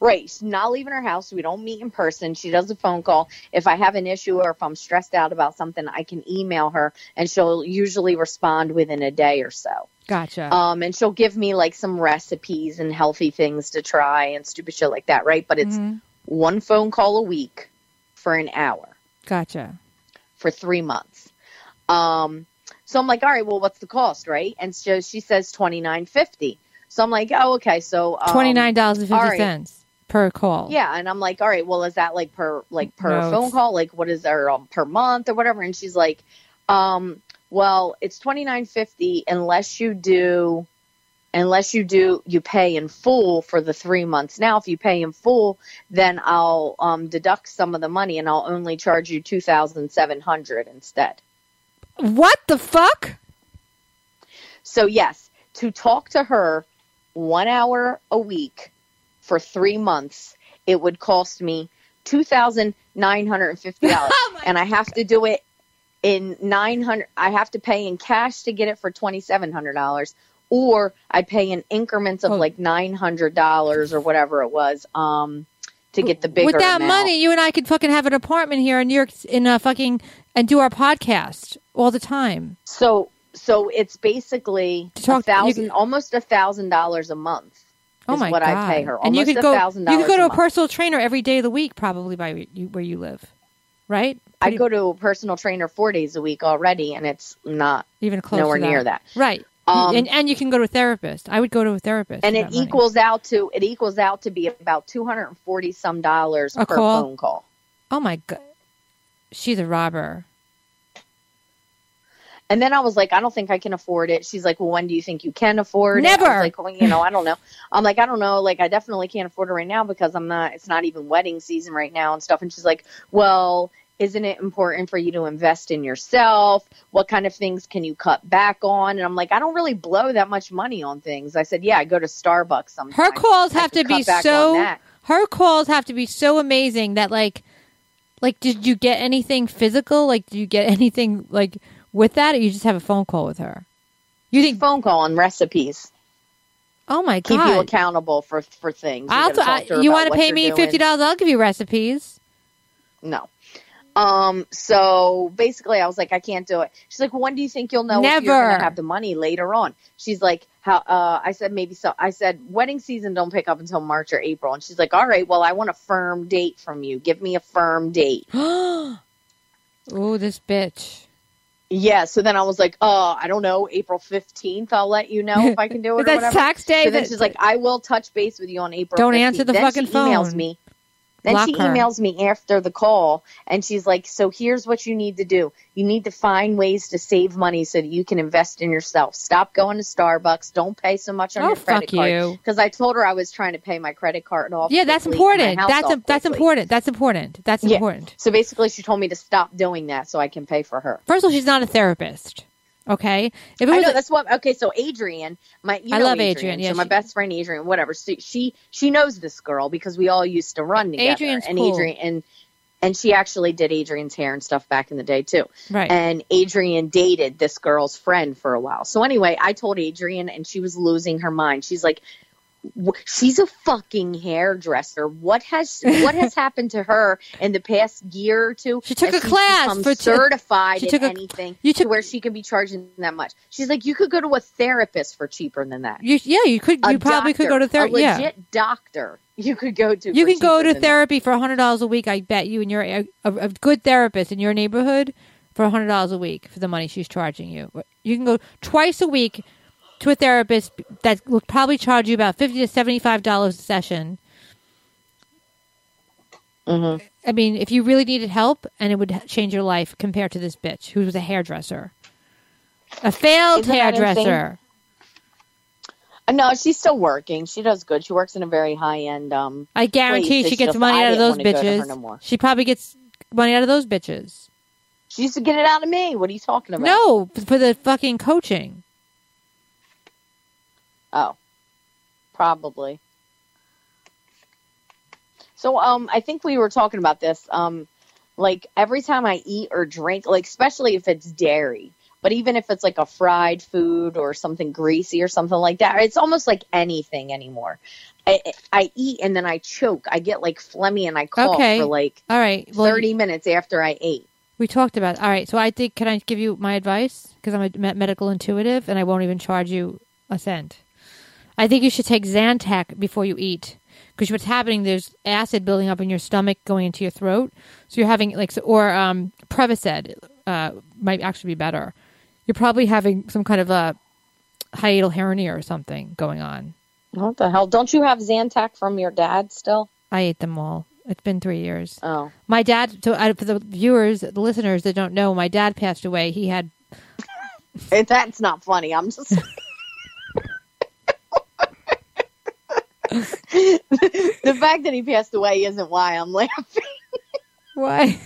[SPEAKER 2] Right. She's not leaving her house. We don't meet in person. She does a phone call. If I have an issue or if I'm stressed out about something, I can email her and she'll usually respond within a day or so.
[SPEAKER 1] Gotcha.
[SPEAKER 2] Um, and she'll give me like some recipes and healthy things to try and stupid shit like that, right? But it's
[SPEAKER 1] Mhm.
[SPEAKER 2] one phone call a week for an hour
[SPEAKER 1] Gotcha.
[SPEAKER 2] for three months. Um, so I'm like, all right, well, what's the cost, right? And so she says twenty nine fifty. So I'm like, oh, okay. So um,
[SPEAKER 1] Twenty nine dollars and fifty
[SPEAKER 2] right.
[SPEAKER 1] cents per call.
[SPEAKER 2] Yeah, and I'm like, all right, well, is that like per like per
[SPEAKER 1] No,
[SPEAKER 2] phone
[SPEAKER 1] it's-
[SPEAKER 2] call? Like, what is there um, per month or whatever? And she's like, um, well, it's twenty nine fifty unless you do, unless you do you pay in full for the three months. Now, if you pay in full, then I'll um, deduct some of the money and I'll only charge you two thousand seven hundred instead.
[SPEAKER 1] What the fuck?
[SPEAKER 2] So yes, to talk to her one hour a week for three months, it would cost me two thousand nine hundred and fifty dollars, and I have to do it in nine hundred. I have to pay in cash to get it for twenty seven hundred dollars, or I pay in increments of
[SPEAKER 1] Oh.
[SPEAKER 2] like nine hundred dollars or whatever it was, um, to get the bigger.
[SPEAKER 1] With that
[SPEAKER 2] amount.
[SPEAKER 1] money, you and I could fucking have an apartment here in New York, in a fucking, and do our podcast all the time.
[SPEAKER 2] So so it's basically
[SPEAKER 1] To talk-
[SPEAKER 2] a thousand,
[SPEAKER 1] could-
[SPEAKER 2] almost a thousand dollars a month.
[SPEAKER 1] Oh
[SPEAKER 2] is
[SPEAKER 1] my
[SPEAKER 2] what
[SPEAKER 1] god!
[SPEAKER 2] I pay her.
[SPEAKER 1] and you
[SPEAKER 2] Almost
[SPEAKER 1] could go,
[SPEAKER 2] $1,000
[SPEAKER 1] you could go to
[SPEAKER 2] a
[SPEAKER 1] a personal trainer every day of the week, probably by you, where you live, right?
[SPEAKER 2] I go to a personal trainer four days a week already, and it's not
[SPEAKER 1] even close
[SPEAKER 2] nowhere
[SPEAKER 1] that.
[SPEAKER 2] near that.
[SPEAKER 1] right?
[SPEAKER 2] Um,
[SPEAKER 1] and and you can go to a therapist. I would go to a therapist,
[SPEAKER 2] And it
[SPEAKER 1] money.
[SPEAKER 2] equals out to it equals out to be about two hundred and forty some dollars
[SPEAKER 1] A
[SPEAKER 2] per
[SPEAKER 1] call?
[SPEAKER 2] phone call.
[SPEAKER 1] Oh my god, she's a robber.
[SPEAKER 2] And then I was like, I don't think I can afford it. She's like, Well, when do you think you can afford it? I
[SPEAKER 1] Never.
[SPEAKER 2] like, well, you know, I don't know. I'm like, I don't know. Like, I definitely can't afford it right now because I'm not. It's not even wedding season right now and stuff. And she's like, Well, isn't it important for you to invest in yourself? What kind of things can you cut back on? And I'm like, I don't really blow that much money on things. I said, Yeah, I go to Starbucks sometimes.
[SPEAKER 1] Her calls have to
[SPEAKER 2] could
[SPEAKER 1] be
[SPEAKER 2] cut back on
[SPEAKER 1] so. Her calls have to be so amazing that like, like, did you get anything physical? Like, did you get anything like with that, or you just have a phone call with her? You think?
[SPEAKER 2] phone call and recipes.
[SPEAKER 1] Oh my god!
[SPEAKER 2] Keep you accountable for for things. You
[SPEAKER 1] I'll t- I, you want to pay me fifty dollars? I'll give you recipes.
[SPEAKER 2] No. Um. So basically, I was like, I can't do it. She's like, well, when do you think you'll know if you're
[SPEAKER 1] Never.
[SPEAKER 2] gonna have the money later on? She's like, how? Uh, I said maybe so. I said wedding season don't pick up until March or April, and she's like, all right, well, I want a firm date from you. Give me a firm date.
[SPEAKER 1] oh, this bitch.
[SPEAKER 2] Yeah. So then I was like, oh, I don't know, April fifteenth. I'll let you know if I can do it
[SPEAKER 1] Is
[SPEAKER 2] or
[SPEAKER 1] that
[SPEAKER 2] whatever.
[SPEAKER 1] tax day?
[SPEAKER 2] So then she's like, I will touch base with you on April.
[SPEAKER 1] Don't
[SPEAKER 2] 15th.
[SPEAKER 1] answer the
[SPEAKER 2] then
[SPEAKER 1] fucking
[SPEAKER 2] she emails
[SPEAKER 1] phone.
[SPEAKER 2] me. Then
[SPEAKER 1] Block
[SPEAKER 2] she
[SPEAKER 1] her.
[SPEAKER 2] emails me after the call, and she's like, "So here's what you need to do. You need to find ways to save money so that you can invest in yourself. Stop going to Starbucks. Don't pay so much on
[SPEAKER 1] oh,
[SPEAKER 2] your credit
[SPEAKER 1] fuck
[SPEAKER 2] card."
[SPEAKER 1] you.
[SPEAKER 2] Because I told her I was trying to pay my credit card off.
[SPEAKER 1] Yeah, that's
[SPEAKER 2] quickly and my
[SPEAKER 1] important. That's a, that's important. That's important. That's
[SPEAKER 2] Yeah.
[SPEAKER 1] important.
[SPEAKER 2] So basically, she told me to stop doing that so I can pay for her.
[SPEAKER 1] First of all, she's not a therapist. Okay, if it
[SPEAKER 2] I know
[SPEAKER 1] a-
[SPEAKER 2] that's what. Okay, so Adrian, my you
[SPEAKER 1] I
[SPEAKER 2] know
[SPEAKER 1] love
[SPEAKER 2] Adrian,
[SPEAKER 1] Adrian, yeah,
[SPEAKER 2] so my
[SPEAKER 1] she-
[SPEAKER 2] best friend Adrian, whatever. So she she knows this girl because we all used to run together.
[SPEAKER 1] Adrian's
[SPEAKER 2] and
[SPEAKER 1] cool.
[SPEAKER 2] Adrian and and she actually did Adrian's hair and stuff back in the day too.
[SPEAKER 1] right.
[SPEAKER 2] And Adrian dated this girl's friend for a while. So anyway, I told Adrian, and she was losing her mind. She's like, "Wh- "She's a fucking hairdresser. What has what has happened to her in the past year or two?
[SPEAKER 1] She took a
[SPEAKER 2] she's
[SPEAKER 1] class for
[SPEAKER 2] certified
[SPEAKER 1] she
[SPEAKER 2] in
[SPEAKER 1] took a-
[SPEAKER 2] anything
[SPEAKER 1] you
[SPEAKER 2] to
[SPEAKER 1] took-
[SPEAKER 2] where she can be charging that much. She's like, you could go to a therapist for cheaper than that.
[SPEAKER 1] you, yeah, you could.
[SPEAKER 2] A
[SPEAKER 1] You probably could go to therapy.
[SPEAKER 2] A
[SPEAKER 1] Yeah,
[SPEAKER 2] legit doctor. You could go to.
[SPEAKER 1] you
[SPEAKER 2] for
[SPEAKER 1] can go to
[SPEAKER 2] than that.
[SPEAKER 1] therapy for hundred dollars a week. I bet you, and you're a, a, a good therapist in your neighborhood for hundred dollars a week for the money she's charging you. You can go twice a week to a therapist that will probably charge you about fifty to seventy five dollars a session.
[SPEAKER 2] Mhm.
[SPEAKER 1] I mean, if you really needed help, and it would change your life compared to this bitch who was a hairdresser, a failed
[SPEAKER 2] Isn't
[SPEAKER 1] hairdresser.
[SPEAKER 2] No, she's still working. She does good. She works in a very high end. Um,
[SPEAKER 1] I guarantee
[SPEAKER 2] place.
[SPEAKER 1] she
[SPEAKER 2] It's
[SPEAKER 1] gets
[SPEAKER 2] just
[SPEAKER 1] money out of those
[SPEAKER 2] wanna go to her
[SPEAKER 1] bitches.
[SPEAKER 2] no.
[SPEAKER 1] She probably gets money out of those bitches.
[SPEAKER 2] she used to get it out of me. What are you talking about?
[SPEAKER 1] No, for the fucking coaching.
[SPEAKER 2] Oh, probably. So, um, I think we were talking about this. Um, like every time I eat or drink, like especially if it's dairy, But even if it's like a fried food or something greasy or something like that, it's almost like anything anymore. I, I eat and then I choke. I get like phlegmy and I cough
[SPEAKER 1] Okay.
[SPEAKER 2] for like
[SPEAKER 1] All right. Well,
[SPEAKER 2] 30 minutes after I ate.
[SPEAKER 1] We talked about. All right. So I think can I give you my advice because I'm a medical intuitive and I won't even charge you a cent. I think you should take Zantac before you eat because what's happening there's acid building up in your stomach going into your throat. So you're having like or um Prevacid uh might actually be better. You're probably having some kind of a hiatal hernia or something going on.
[SPEAKER 2] What the hell? Don't you have Zantac from your dad still?
[SPEAKER 1] I ate them all. It's been three years.
[SPEAKER 2] Oh.
[SPEAKER 1] My dad. So for the viewers, the listeners that don't know, my dad passed away. He had
[SPEAKER 2] That's not funny. I'm just. the fact that he passed away isn't why I'm laughing.
[SPEAKER 1] Why?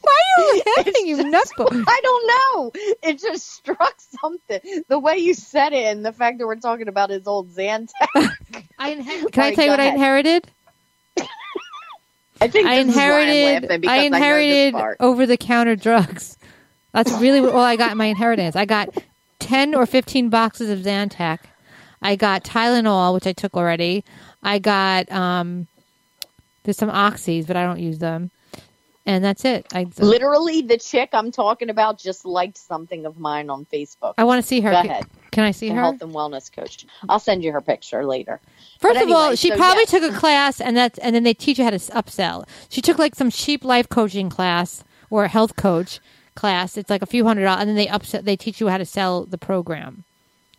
[SPEAKER 1] Why are you laughing, you nutball?
[SPEAKER 2] I don't know. It just struck something. The way you said it and the fact that we're talking about his old Zantac.
[SPEAKER 1] I inher- Can I
[SPEAKER 2] Sorry,
[SPEAKER 1] tell you
[SPEAKER 2] go
[SPEAKER 1] what I inherited?
[SPEAKER 2] I think
[SPEAKER 1] I
[SPEAKER 2] this I'm
[SPEAKER 1] inherited. I
[SPEAKER 2] I,
[SPEAKER 1] inherited over the counter drugs. That's really all I got in my inheritance. I got ten or fifteen boxes of Zantac. I got Tylenol, which I took already. I got um, there's some oxys, but I don't use them, and that's it. I
[SPEAKER 2] Literally, the chick I'm talking about just liked something of mine on Facebook.
[SPEAKER 1] I want to see her.
[SPEAKER 2] Go
[SPEAKER 1] Can-
[SPEAKER 2] ahead.
[SPEAKER 1] Can I see
[SPEAKER 2] The
[SPEAKER 1] her?
[SPEAKER 2] health and wellness coach. I'll send you her picture later.
[SPEAKER 1] First of all, she
[SPEAKER 2] so
[SPEAKER 1] probably
[SPEAKER 2] yes.
[SPEAKER 1] took a class, and that's and then they teach you how to upsell. She took like some cheap life coaching class or a health coach class. It's like a few hundred dollars, and then they upsell. They teach you how to sell the program.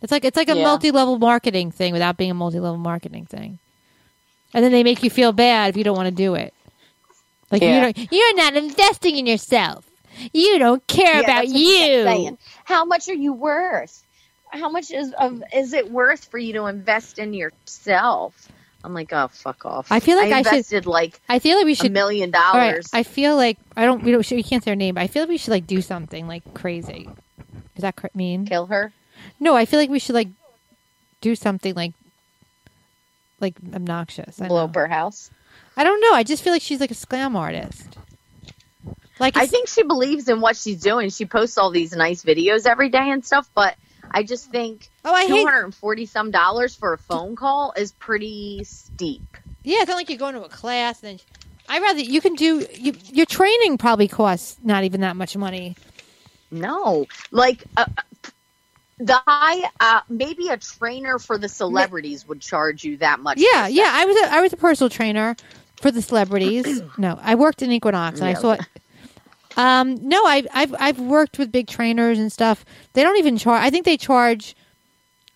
[SPEAKER 1] It's like it's like a
[SPEAKER 2] Yeah.
[SPEAKER 1] multi-level marketing thing without being a multi-level marketing thing. And then they make you feel bad if you don't want to do it. Like
[SPEAKER 2] Yeah.
[SPEAKER 1] you you're not investing in yourself. You don't care
[SPEAKER 2] Yeah,
[SPEAKER 1] about
[SPEAKER 2] that's what she kept
[SPEAKER 1] you.
[SPEAKER 2] How much are you worth? How much is of is it worth for you to invest in yourself? I'm like, oh, fuck off.
[SPEAKER 1] I feel like I should-
[SPEAKER 2] like
[SPEAKER 1] I feel like we
[SPEAKER 2] a
[SPEAKER 1] should
[SPEAKER 2] million
[SPEAKER 1] All right,
[SPEAKER 2] dollars.
[SPEAKER 1] I feel like I don't. We don't. We can't say her name. But I feel like we should like do something like crazy. Does that mean?
[SPEAKER 2] Kill her.
[SPEAKER 1] No, I feel like we should like do something like like obnoxious. I,
[SPEAKER 2] Blow
[SPEAKER 1] know.
[SPEAKER 2] up her house.
[SPEAKER 1] I don't know. I just feel like she's like a scam artist. Like
[SPEAKER 2] I think she believes in what she's doing. She posts all these nice videos every day and stuff, but I just think
[SPEAKER 1] Oh, I
[SPEAKER 2] two hundred and forty some dollars for a phone call is pretty steep.
[SPEAKER 1] Yeah, it's not like you're going to a class. And then I rather you can do you, your training. Probably costs not even that much money.
[SPEAKER 2] No, like uh, the high, uh, maybe a trainer for the celebrities would charge you that much.
[SPEAKER 1] Yeah, yeah. I was a, I was a personal trainer for the celebrities. no, I worked in Equinox and I saw. Um, no, I've I've I've worked with big trainers and stuff. They don't even charge. I think they charge.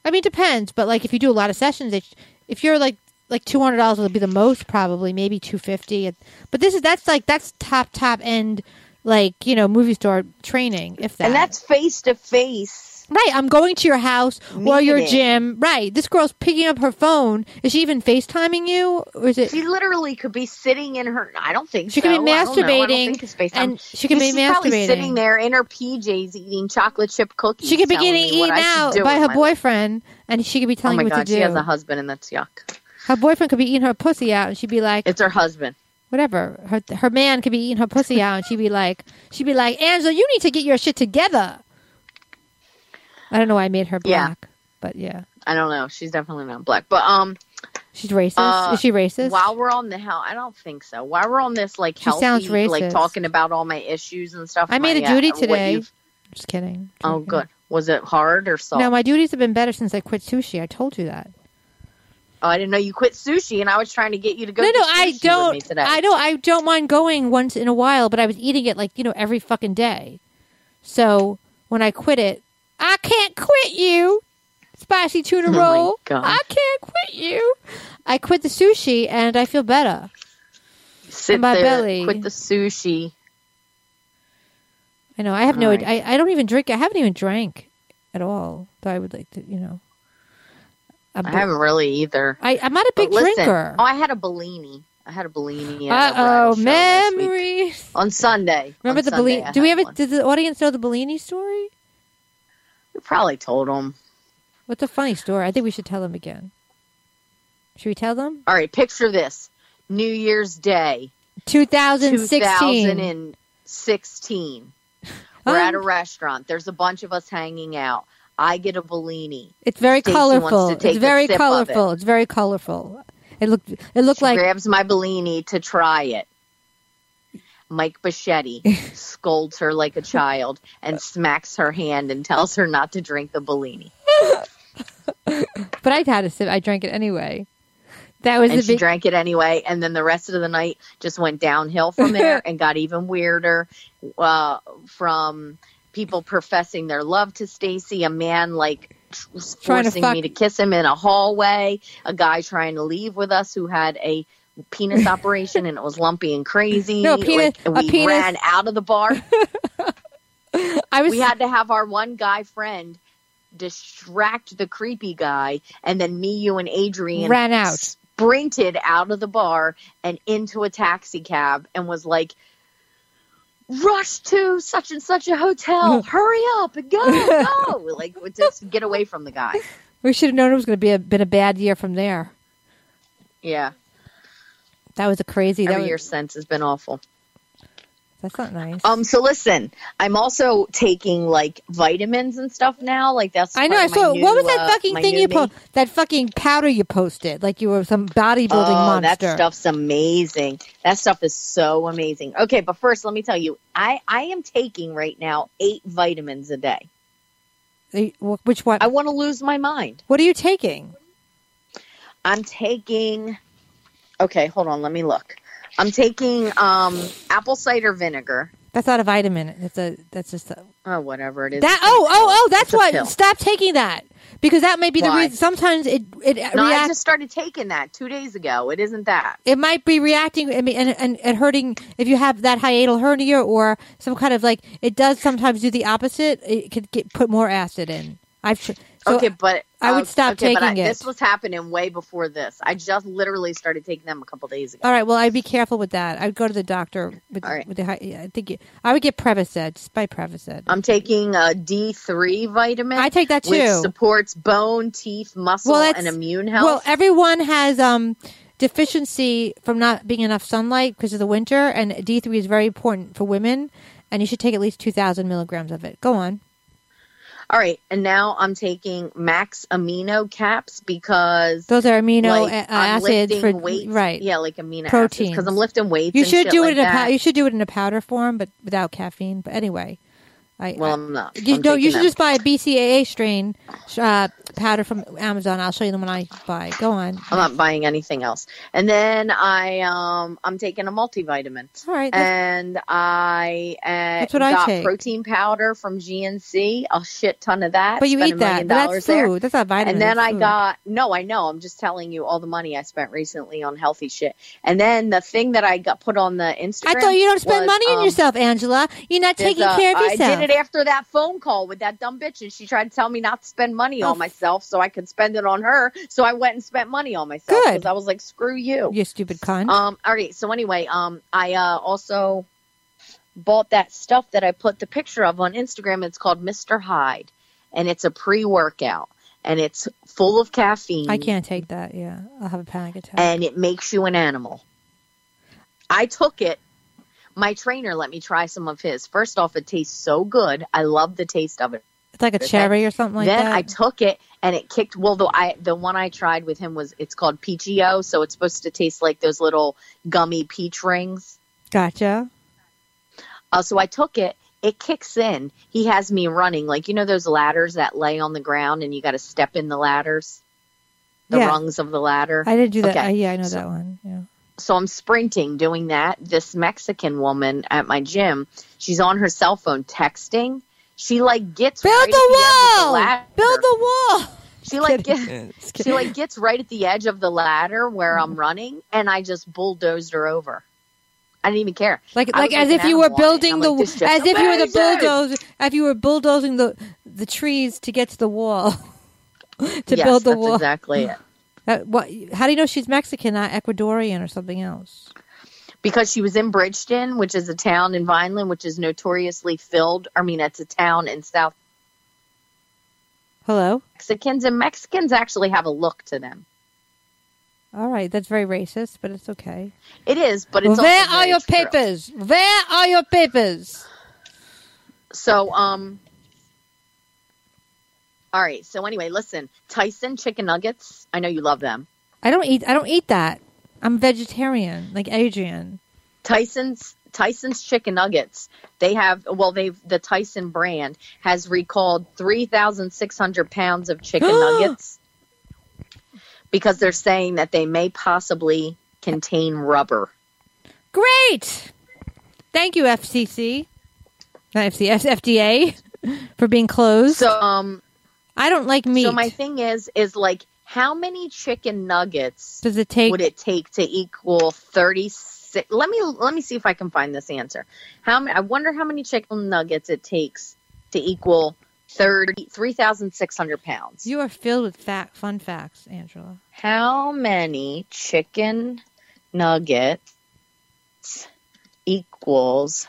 [SPEAKER 1] I mean, it depends, but like if you do a lot of sessions, they, if you're like like two hundred dollars would be the most probably, maybe two fifty. But this is that's like that's top top end, like you know movie store training. If that
[SPEAKER 2] and that's face to face.
[SPEAKER 1] Right, I'm going to your house or your gym. Right, this girl's picking up her phone. Is she even FaceTiming you, or is it?
[SPEAKER 2] She literally could be sitting in her. I don't think
[SPEAKER 1] She
[SPEAKER 2] so.
[SPEAKER 1] could be
[SPEAKER 2] I don't know. I don't
[SPEAKER 1] masturbating,
[SPEAKER 2] think it's FaceTime.
[SPEAKER 1] and she could be
[SPEAKER 2] she's probably
[SPEAKER 1] masturbating.
[SPEAKER 2] sitting there in her PJs eating chocolate chip cookies.
[SPEAKER 1] She could be getting eaten out by her
[SPEAKER 2] my life.
[SPEAKER 1] boyfriend, and she could be
[SPEAKER 2] Oh
[SPEAKER 1] telling
[SPEAKER 2] my
[SPEAKER 1] you what
[SPEAKER 2] god,
[SPEAKER 1] to
[SPEAKER 2] she
[SPEAKER 1] do.
[SPEAKER 2] has a husband, and that's yuck.
[SPEAKER 1] her boyfriend could be eating her pussy out, and she'd be like,
[SPEAKER 2] It's her husband.
[SPEAKER 1] whatever. Her her man could be eating her pussy out, and she'd be like, she'd be like, Angela, you need to get your shit together. I don't know why I made her
[SPEAKER 2] Yeah.
[SPEAKER 1] black, but yeah,
[SPEAKER 2] I don't know. She's definitely not black. But um,
[SPEAKER 1] she's racist.
[SPEAKER 2] Uh,
[SPEAKER 1] Is she racist?
[SPEAKER 2] while we're on the hell, I don't think so. While we're on this, like
[SPEAKER 1] She
[SPEAKER 2] healthy,
[SPEAKER 1] sounds
[SPEAKER 2] like talking about all my issues and stuff.
[SPEAKER 1] I made
[SPEAKER 2] my,
[SPEAKER 1] a duty
[SPEAKER 2] uh,
[SPEAKER 1] today. Just kidding.
[SPEAKER 2] Oh, good. Was it hard or soft?
[SPEAKER 1] No, my duties have been better since I quit sushi. I told you that.
[SPEAKER 2] oh, I didn't know you quit sushi, and I was trying to get you to go.
[SPEAKER 1] no, no, I don't. I don't. I don't mind going once in a while, but I was eating it like you know every fucking day. So when I quit it, I can't quit you. Spicy tuna
[SPEAKER 2] Oh
[SPEAKER 1] roll. I can't quit you. I quit the sushi and I feel better.
[SPEAKER 2] Sit
[SPEAKER 1] my
[SPEAKER 2] there,
[SPEAKER 1] belly.
[SPEAKER 2] quit the sushi.
[SPEAKER 1] I know. I have no.
[SPEAKER 2] All right.
[SPEAKER 1] I, I don't even drink. I haven't even drank at all. Though I would like to. You know.
[SPEAKER 2] I haven't really either.
[SPEAKER 1] I, I'm not a big
[SPEAKER 2] listen,
[SPEAKER 1] drinker.
[SPEAKER 2] Oh, I had a Bellini. I had a Bellini.
[SPEAKER 1] Uh oh,
[SPEAKER 2] bridal show last week.
[SPEAKER 1] memories.
[SPEAKER 2] on Sunday.
[SPEAKER 1] Remember
[SPEAKER 2] On
[SPEAKER 1] the Bellini? Do we have it? Does the audience know the Bellini story?
[SPEAKER 2] We probably told them.
[SPEAKER 1] What's a funny story? I think we should tell them again. Should we tell them?
[SPEAKER 2] All right, picture this: New Year's Day,
[SPEAKER 1] 2016.
[SPEAKER 2] 2016. We're at a
[SPEAKER 1] Um,
[SPEAKER 2] restaurant. There's a bunch of us hanging out. I get a Bellini.
[SPEAKER 1] It's very
[SPEAKER 2] Stacey
[SPEAKER 1] colorful. It's very colorful.
[SPEAKER 2] it.
[SPEAKER 1] It's very colorful. It looked. It looked
[SPEAKER 2] She
[SPEAKER 1] like
[SPEAKER 2] grabs my Bellini to try it. Mike Bichetti scolds her like a child and smacks her hand and tells her not to drink the Bellini.
[SPEAKER 1] But I had a sip. I drank it anyway. That was
[SPEAKER 2] And
[SPEAKER 1] the
[SPEAKER 2] she
[SPEAKER 1] big.
[SPEAKER 2] drank it anyway. And then the rest of the night just went downhill from there and got even weirder uh, from people professing their love to Stacy, a man like
[SPEAKER 1] Trying to
[SPEAKER 2] forcing
[SPEAKER 1] fuck-
[SPEAKER 2] me to kiss him in a hallway, a guy trying to leave with us who had a penis operation and it was lumpy and crazy.
[SPEAKER 1] No, penis-
[SPEAKER 2] Like, we
[SPEAKER 1] penis-
[SPEAKER 2] ran out of the bar.
[SPEAKER 1] I was.
[SPEAKER 2] we had to have our one guy friend distract the creepy guy, and then me, you, and Adrian
[SPEAKER 1] Ran out.
[SPEAKER 2] sprinted out of the bar and into a taxi cab, and was like. Rush to such and such a hotel. Hurry up and go, go! Like just get away from the guy.
[SPEAKER 1] we should have known it was going to be a been a bad year from there.
[SPEAKER 2] Yeah,
[SPEAKER 1] That was a crazy. That
[SPEAKER 2] every
[SPEAKER 1] was,
[SPEAKER 2] year since has been awful.
[SPEAKER 1] That's not nice.
[SPEAKER 2] Um, so listen, I'm also taking like vitamins and stuff now. Like that's
[SPEAKER 1] I know. I saw.
[SPEAKER 2] new,
[SPEAKER 1] what was that
[SPEAKER 2] uh,
[SPEAKER 1] fucking
[SPEAKER 2] my
[SPEAKER 1] thing you
[SPEAKER 2] me.
[SPEAKER 1] po- That fucking powder you posted, like you were some bodybuilding
[SPEAKER 2] oh,
[SPEAKER 1] monster.
[SPEAKER 2] that stuff's amazing. That stuff is so amazing. Okay, but first, let me tell you, I I am taking right now eight vitamins a day.
[SPEAKER 1] Which one?
[SPEAKER 2] I want to lose my mind.
[SPEAKER 1] what are you taking?
[SPEAKER 2] I'm taking. Okay, hold on. Let me look. I'm taking um apple cider vinegar.
[SPEAKER 1] That's not a vitamin. It's a. That's just a,
[SPEAKER 2] Oh, whatever it is.
[SPEAKER 1] that. Oh, oh, oh! That's what. Stop taking that because that may be the reason. Sometimes it it
[SPEAKER 2] No, I just started taking that two days ago. It isn't that.
[SPEAKER 1] it might be reacting I mean, and, and, and hurting if you have that hiatal hernia or some kind of like it does sometimes do the opposite it could get put more acid in i've so
[SPEAKER 2] okay, but
[SPEAKER 1] I would
[SPEAKER 2] uh,
[SPEAKER 1] stop
[SPEAKER 2] okay, but I-
[SPEAKER 1] taking it.
[SPEAKER 2] This was happening way before this. I just literally started taking them a couple days ago.
[SPEAKER 1] all right well i'd be careful with that i'd go to the doctor with,
[SPEAKER 2] All right.
[SPEAKER 1] with the i think you, i would get prevacid just buy prevacid
[SPEAKER 2] I'm taking a D3 vitamin.
[SPEAKER 1] I take that
[SPEAKER 2] Which
[SPEAKER 1] too.
[SPEAKER 2] supports bone, teeth, muscle,
[SPEAKER 1] Well,
[SPEAKER 2] and immune health.
[SPEAKER 1] well everyone has um deficiency from not being enough sunlight because of the winter and d3 is very important for women and you should take at least 2000 milligrams of it go on
[SPEAKER 2] All right, and now I'm taking max amino caps because
[SPEAKER 1] those are amino
[SPEAKER 2] like,
[SPEAKER 1] a- acids for
[SPEAKER 2] weights.
[SPEAKER 1] right
[SPEAKER 2] Yeah, like amino
[SPEAKER 1] Proteins.
[SPEAKER 2] because I'm lifting weights.
[SPEAKER 1] You should do
[SPEAKER 2] like
[SPEAKER 1] it in a pow- you should do it in a powder form, but without caffeine. But anyway, I,
[SPEAKER 2] Well, I'm not.
[SPEAKER 1] you,
[SPEAKER 2] I'm
[SPEAKER 1] no, you should
[SPEAKER 2] them.
[SPEAKER 1] just buy a BCAA strain uh, powder from Amazon. I'll show you the one I buy. Go on.
[SPEAKER 2] I'm not buying anything else. And then I um I'm taking a multivitamin.
[SPEAKER 1] All right,
[SPEAKER 2] And I uh,
[SPEAKER 1] That's what I
[SPEAKER 2] got
[SPEAKER 1] take.
[SPEAKER 2] protein powder from GNC, a shit ton of that.
[SPEAKER 1] but you eat that. that's
[SPEAKER 2] there.
[SPEAKER 1] food. That's not vitamin.
[SPEAKER 2] And then I got no, I know. I'm just telling you all the money I spent recently on healthy shit. And then the thing that I got put on the Instagram.
[SPEAKER 1] I thought you don't spend
[SPEAKER 2] was,
[SPEAKER 1] money on
[SPEAKER 2] um,
[SPEAKER 1] yourself, Angela. You're not taking
[SPEAKER 2] a-
[SPEAKER 1] care of
[SPEAKER 2] I
[SPEAKER 1] yourself.
[SPEAKER 2] After that phone call with that dumb bitch, and she tried to tell me not to spend money
[SPEAKER 1] Oh,
[SPEAKER 2] on myself so I could spend it on her. So I went and spent money on myself
[SPEAKER 1] Good.
[SPEAKER 2] because I was like, "Screw you."
[SPEAKER 1] you stupid cunt.
[SPEAKER 2] Um. All right. So anyway, um, I uh, also bought that stuff that I put the picture of on Instagram. It's called Mr. Hyde, and it's a pre-workout, and it's full of caffeine.
[SPEAKER 1] I can't take that. Yeah, I'll have a panic attack.
[SPEAKER 2] and it makes you an animal. I took it. My trainer let me try some of his. First off, it tastes so good. I love the taste of it.
[SPEAKER 1] it's like a cherry or something like
[SPEAKER 2] then
[SPEAKER 1] that.
[SPEAKER 2] I took it and it kicked. Well, the I the one I tried with him was it's called Peachio, so it's supposed to taste like those little gummy peach rings.
[SPEAKER 1] gotcha.
[SPEAKER 2] Uh, so I took it. It kicks in. He has me running like you know those ladders that lay on the ground and you got to step in the ladders, the
[SPEAKER 1] Yeah.
[SPEAKER 2] rungs of the ladder.
[SPEAKER 1] I didn't do that.
[SPEAKER 2] Okay.
[SPEAKER 1] Yeah, I know
[SPEAKER 2] So-
[SPEAKER 1] that one. Yeah.
[SPEAKER 2] So I'm sprinting doing that. This Mexican woman at my gym, she's on her cell phone texting. She like gets
[SPEAKER 1] Build
[SPEAKER 2] right at
[SPEAKER 1] the
[SPEAKER 2] the edge of the
[SPEAKER 1] wall.
[SPEAKER 2] ladder.
[SPEAKER 1] Build the wall.
[SPEAKER 2] She like
[SPEAKER 1] Kidding.
[SPEAKER 2] gets she like gets right at the edge of the ladder where. I'm running, and I just bulldozed her over. I didn't even care.
[SPEAKER 1] Like,
[SPEAKER 2] I
[SPEAKER 1] like as if you were
[SPEAKER 2] animal on it,
[SPEAKER 1] building the,
[SPEAKER 2] I'm like, this shit's
[SPEAKER 1] as if you were the
[SPEAKER 2] amazing.
[SPEAKER 1] bulldozer, as you were bulldozing the the trees to get to the wall, to
[SPEAKER 2] yes,
[SPEAKER 1] build the
[SPEAKER 2] that's
[SPEAKER 1] wall.
[SPEAKER 2] exactly it.
[SPEAKER 1] That- what? How do you know she's Mexican, not Ecuadorian or something else?
[SPEAKER 2] Because she was in Bridgeton, which is a town in Vineland, which is notoriously filled. I mean, it's a town in South
[SPEAKER 1] Hello.
[SPEAKER 2] Mexicans, and Mexicans actually have a look to them.
[SPEAKER 1] All right, that's very racist, but it's okay.
[SPEAKER 2] It is, but it's
[SPEAKER 1] Where are your
[SPEAKER 2] true.
[SPEAKER 1] papers? Where are your papers?
[SPEAKER 2] So, um, all right. So anyway, listen, Tyson chicken nuggets. I know you love them.
[SPEAKER 1] I don't eat. I don't eat that. I'm vegetarian, like Adrian.
[SPEAKER 2] Tyson's Tyson's chicken nuggets. They have well, they've the Tyson brand has recalled three thousand six hundred pounds of chicken nuggets because they're saying that they may possibly contain rubber.
[SPEAKER 1] Great. Thank you, FCC, not FCC, FDA, for being closed.
[SPEAKER 2] So, um,
[SPEAKER 1] I don't like meat.
[SPEAKER 2] so my thing is, is like, how many chicken nuggets
[SPEAKER 1] Does it take?
[SPEAKER 2] would it take to equal 36 let me let me see if i can find this answer how many i wonder how many chicken nuggets it takes to equal 30 3600 pounds
[SPEAKER 1] you are filled with fact, fun facts, Angela.
[SPEAKER 2] how many chicken nuggets equals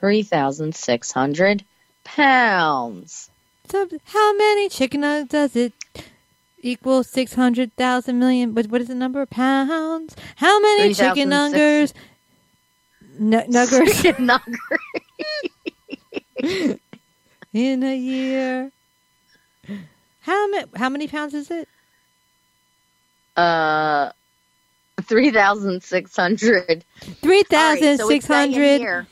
[SPEAKER 2] 3600 pounds
[SPEAKER 1] So, how many chicken nuggets does it equal? Six hundred thousand million. But what is the number of pounds? How many chicken
[SPEAKER 2] 3,006
[SPEAKER 1] nuggers? N- nuggers
[SPEAKER 2] chicken
[SPEAKER 1] in a year. How many? How many pounds is it?
[SPEAKER 2] uh 3600
[SPEAKER 1] Three
[SPEAKER 2] All right,
[SPEAKER 1] thousand
[SPEAKER 2] so
[SPEAKER 1] six
[SPEAKER 2] it's saying
[SPEAKER 1] hundred
[SPEAKER 2] here,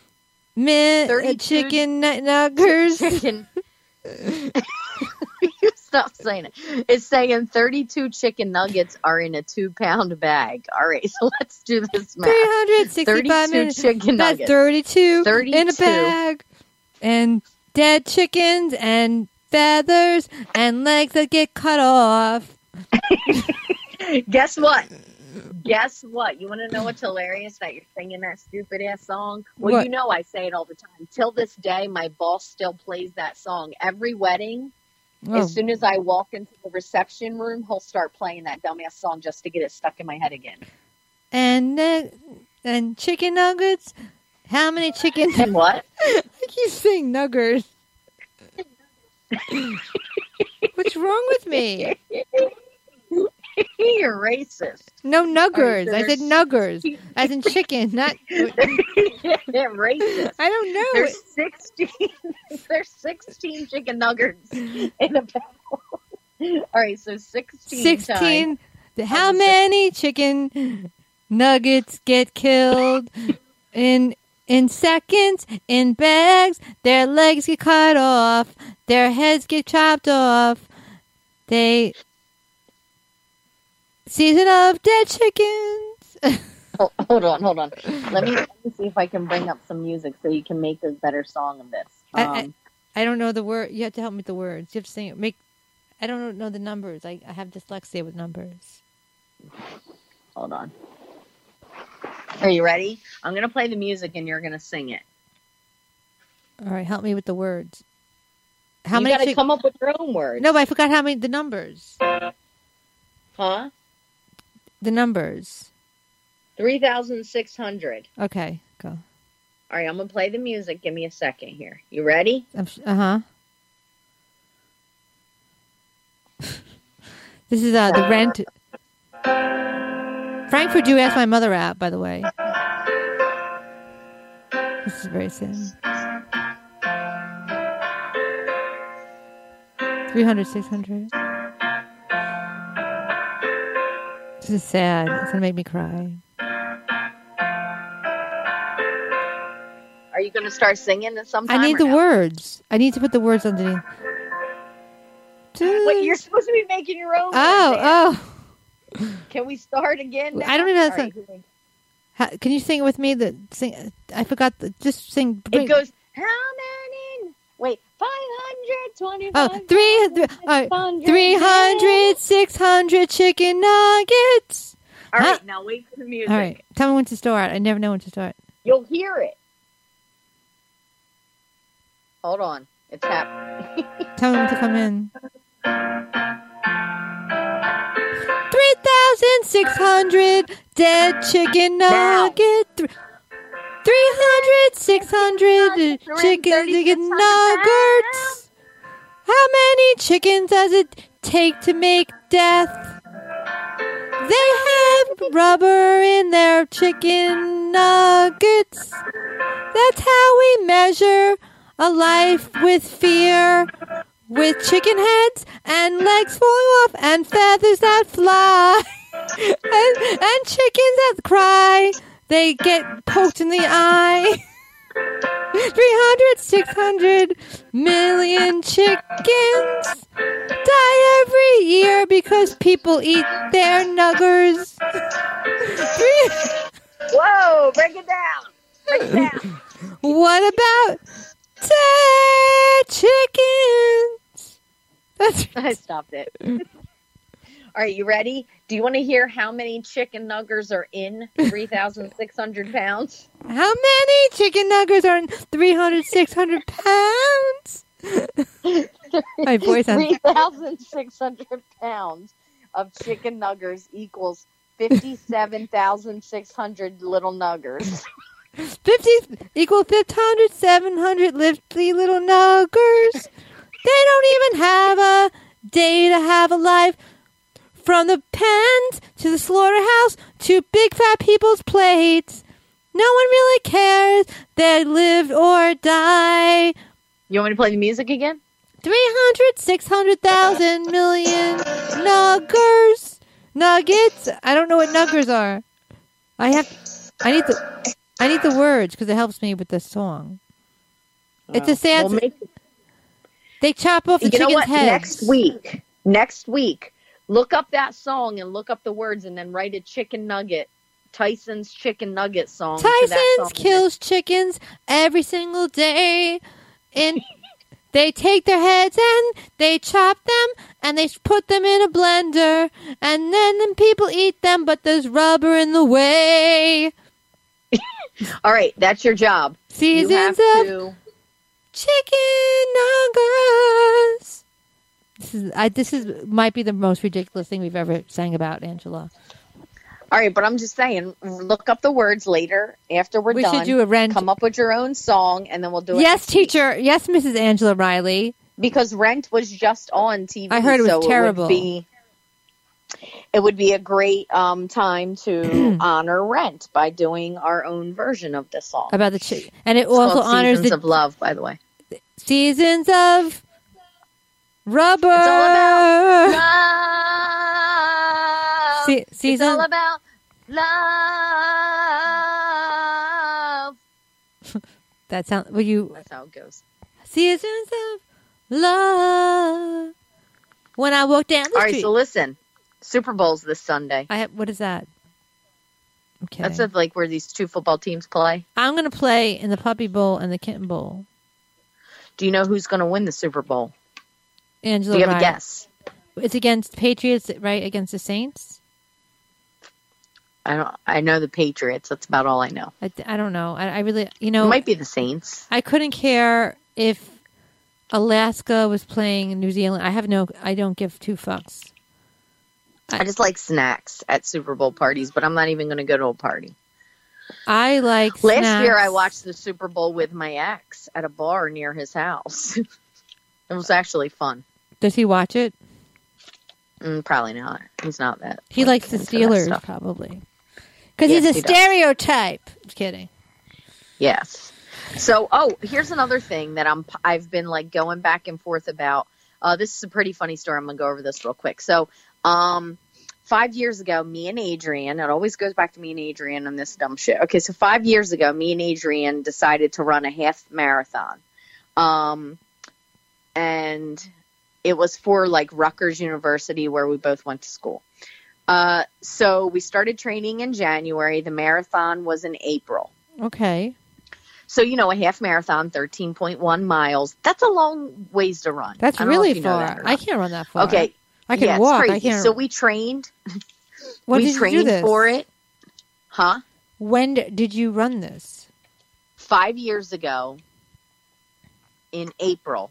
[SPEAKER 1] min chicken nuggets.
[SPEAKER 2] chicken. You Stop saying it. It's saying 32 chicken nuggets are in a two pound bag. All right, so let's do this math.
[SPEAKER 1] Three hundred sixty-five
[SPEAKER 2] 32
[SPEAKER 1] minutes.
[SPEAKER 2] chicken
[SPEAKER 1] That's
[SPEAKER 2] nuggets.
[SPEAKER 1] thirty-two, in a bag, and dead chickens and feathers and legs that get cut off.
[SPEAKER 2] Guess what? Guess what? You want to know what's hilarious that you're singing that stupid ass song? Well,
[SPEAKER 1] What?
[SPEAKER 2] you know I say it all the time. Till this day, my boss still plays that song. Every wedding,
[SPEAKER 1] Oh,
[SPEAKER 2] as soon as I walk into the reception room, he'll start playing that dumbass song just to get it stuck in my head again.
[SPEAKER 1] and nug- and chicken nuggets. How many chicken?
[SPEAKER 2] And what?
[SPEAKER 1] I keep saying nuggets. What's wrong with me?
[SPEAKER 2] You're racist.
[SPEAKER 1] No nuggers. I said nuggers, as in chicken, not.
[SPEAKER 2] racist.
[SPEAKER 1] I don't know.
[SPEAKER 2] There's 16. There's 16 chicken nuggets in a bag. All right, so 16. times-
[SPEAKER 1] Sixteen. How many chicken nuggets get killed in in seconds in bags? Their legs get cut off. Their heads get chopped off. They season of dead chickens.
[SPEAKER 2] Hold, hold on, hold on. Let me, let me see if I can bring up some music so you can make a better song of this.
[SPEAKER 1] I- I-
[SPEAKER 2] Um,
[SPEAKER 1] I don't know the word. You have to help me with the words. You have to sing it. Make. I don't know the numbers. I, I have dyslexia with numbers.
[SPEAKER 2] hold on. Are you ready? I'm going to play the music and you're going to sing it.
[SPEAKER 1] All right, help me with the words. How
[SPEAKER 2] you
[SPEAKER 1] many?
[SPEAKER 2] got to
[SPEAKER 1] chick-
[SPEAKER 2] come up with your own words.
[SPEAKER 1] no, but I forgot how many. The numbers.
[SPEAKER 2] Huh?
[SPEAKER 1] The numbers.
[SPEAKER 2] 3,600.
[SPEAKER 1] Okay, go.
[SPEAKER 2] All right, I'm going to play the music. Give me a second here. You ready?
[SPEAKER 1] Uh huh. this is uh the rent. Frankfurt you asked my mother out, by the way. This is very sad. 300, 600. This is sad. It's going to make me cry.
[SPEAKER 2] Are you going to start singing at some
[SPEAKER 1] point?
[SPEAKER 2] I
[SPEAKER 1] need the
[SPEAKER 2] no?
[SPEAKER 1] words. I need to put the words underneath.
[SPEAKER 2] Wait, you're supposed to be making your own.
[SPEAKER 1] Oh, oh.
[SPEAKER 2] Can we start again?
[SPEAKER 1] I don't even know
[SPEAKER 2] All
[SPEAKER 1] how
[SPEAKER 2] right,
[SPEAKER 1] to-
[SPEAKER 2] here we-
[SPEAKER 1] How, can you sing it with me? The sing. I forgot. The, just sing.
[SPEAKER 2] It goes, how many? Wait, 525.
[SPEAKER 1] Oh, three, th- all right, 300, uh, 600 chicken nuggets.
[SPEAKER 2] All right,
[SPEAKER 1] Huh?
[SPEAKER 2] now wait for the music.
[SPEAKER 1] All right, tell me when to start. I never know when to start.
[SPEAKER 2] You'll hear it. Hold on. It's happening.
[SPEAKER 1] Tell me when to come in. 3,600 dead chicken
[SPEAKER 2] Now.
[SPEAKER 1] nugget. Th- 300, 600 chicken chicken nuggets. How many chickens does it take to make death? They have rubber in their chicken nuggets. That's how we measure a life with fear, with chicken heads and legs falling off and feathers that fly, and, and chickens that cry. They get poked in the eye. 300, 600 million chickens die every year because people eat their nuggers.
[SPEAKER 2] Whoa, break it down. Break it down.
[SPEAKER 1] what about 10 chickens? That's
[SPEAKER 2] I stopped it. All right, you ready? Do you want to hear how many chicken nuggers are in 3,600 pounds?
[SPEAKER 1] how many chicken nuggers are in 300, 600 pounds? My voice
[SPEAKER 2] 3,600 pounds of chicken nuggers equals 57,600 little nuggers.
[SPEAKER 1] 50 equal 500, 700 lifty little nuggers. They don't even have a day to have a life. From the pens to the slaughterhouse to big fat people's plates. No one really cares. They live or die.
[SPEAKER 2] You want me to play the music again?
[SPEAKER 1] 300, 600,000 million nuggers. Nuggets. I don't know what nuggers are. I have. I need the. I need the words because it helps me with this song. It's oh. a sad.
[SPEAKER 2] Oh, We'll make-
[SPEAKER 1] they chop off the
[SPEAKER 2] you
[SPEAKER 1] chicken's
[SPEAKER 2] what?
[SPEAKER 1] head.
[SPEAKER 2] Next week, next week, look up that song and look up the words and then write a chicken nugget, Tyson's chicken nugget song.
[SPEAKER 1] Tyson's
[SPEAKER 2] song.
[SPEAKER 1] kills chickens every single day. And they take their heads and they chop them and they put them in a blender. And then, then people eat them, but there's rubber in the way.
[SPEAKER 2] All right, that's your job. You
[SPEAKER 1] Seasons of
[SPEAKER 2] to.
[SPEAKER 1] chicken nuggets. This is I, this is might be the most ridiculous thing we've ever sang about, Angela.
[SPEAKER 2] All right, but I'm just saying, look up the words later after we're
[SPEAKER 1] We
[SPEAKER 2] done.
[SPEAKER 1] should do a rent.
[SPEAKER 2] Come up with your own song, and then we'll do it.
[SPEAKER 1] Yes,
[SPEAKER 2] next week.
[SPEAKER 1] teacher. Yes, Mrs. Angela Riley.
[SPEAKER 2] Because Rent was just on TV.
[SPEAKER 1] I heard it was
[SPEAKER 2] so
[SPEAKER 1] terrible.
[SPEAKER 2] It would be, it would be a great um, time to honor Rent by doing our own version of this song.
[SPEAKER 1] About the and it
[SPEAKER 2] It's
[SPEAKER 1] also honors
[SPEAKER 2] Seasons
[SPEAKER 1] the
[SPEAKER 2] of Love, by the way.
[SPEAKER 1] seasons of rubber.
[SPEAKER 2] It's all about love.
[SPEAKER 1] Se-
[SPEAKER 2] it's all about love.
[SPEAKER 1] that sound. Will you
[SPEAKER 2] That's how it goes.
[SPEAKER 1] seasons of love? When I walk down the
[SPEAKER 2] All right,
[SPEAKER 1] street,
[SPEAKER 2] so listen. Super Bowl's this Sunday.
[SPEAKER 1] I have, what is that? Okay,
[SPEAKER 2] That's it, like where these two football teams play.
[SPEAKER 1] I'm going to play in the Puppy Bowl and the Kitten Bowl.
[SPEAKER 2] Do you know who's going to win the Super Bowl?
[SPEAKER 1] Angela,
[SPEAKER 2] Do you have a guess?
[SPEAKER 1] It's against Patriots, right? Against the Saints.
[SPEAKER 2] I don't. I know the Patriots. That's about all I know.
[SPEAKER 1] I, I don't know. I, I really, you know, It
[SPEAKER 2] might be the Saints.
[SPEAKER 1] I couldn't care if Alaska was playing New Zealand. I have no. I don't give two fucks. I-
[SPEAKER 2] I just like snacks at Super Bowl parties, but I'm not even going to go to a party.
[SPEAKER 1] I like.
[SPEAKER 2] Last year, I watched the Super Bowl with my ex at a bar near his house. it was actually fun.
[SPEAKER 1] Does he watch it?
[SPEAKER 2] Mm, probably not. He's not that.
[SPEAKER 1] He
[SPEAKER 2] like,
[SPEAKER 1] likes the Steelers, probably. Because
[SPEAKER 2] Yes,
[SPEAKER 1] he's a
[SPEAKER 2] he
[SPEAKER 1] stereotype. Just kidding.
[SPEAKER 2] Yes. So, oh, here's another thing that I'm I've been like going back and forth about. Uh, this is a pretty funny story. I'm gonna go over this real quick. So, um, five years ago, me and Adrian. It always goes back to me and Adrian on this dumb shit. Okay, so five years ago, me and Adrian decided to run a half marathon, um, and it was for like Rutgers University where we both went to school. Uh, so we started training in January. The marathon was in April.
[SPEAKER 1] Okay.
[SPEAKER 2] So you know, a half marathon, thirteen point one miles. That's a long ways to run.
[SPEAKER 1] That's
[SPEAKER 2] I don't know
[SPEAKER 1] really
[SPEAKER 2] if you know
[SPEAKER 1] far.
[SPEAKER 2] that
[SPEAKER 1] I can't run that far.
[SPEAKER 2] Okay,
[SPEAKER 1] I can
[SPEAKER 2] yeah,
[SPEAKER 1] walk. I can't.
[SPEAKER 2] So we trained.
[SPEAKER 1] when
[SPEAKER 2] we
[SPEAKER 1] did you do
[SPEAKER 2] trained
[SPEAKER 1] this?
[SPEAKER 2] for it, huh?
[SPEAKER 1] When did you run this?
[SPEAKER 2] Five years ago, in April.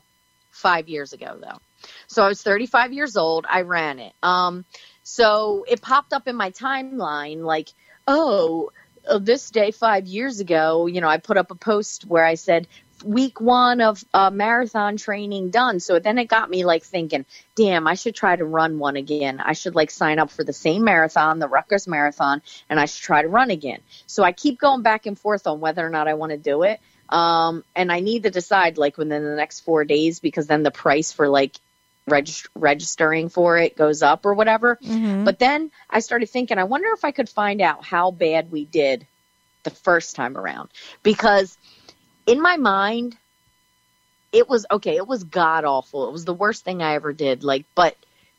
[SPEAKER 2] Five years ago, though. So I was 35 years old. I ran it. Um, so it popped up in my timeline like, oh, uh, this day five years ago, you know, I put up a post where I said week one of uh, marathon training done. So then it got me like thinking, damn, I should try to run one again. I should like sign up for the same marathon, the Rutgers Marathon, and I should try to run again. So I keep going back and forth on whether or not I want to do it. Um, and I need to decide like within the next four days because then the price for like regist- registering for it goes up or whatever.
[SPEAKER 1] Mhm.
[SPEAKER 2] But then I started thinking, I wonder if I could find out how bad we did the first time around. Because in my mind, it was okay, it was god awful. It was the worst thing I ever did. Like, but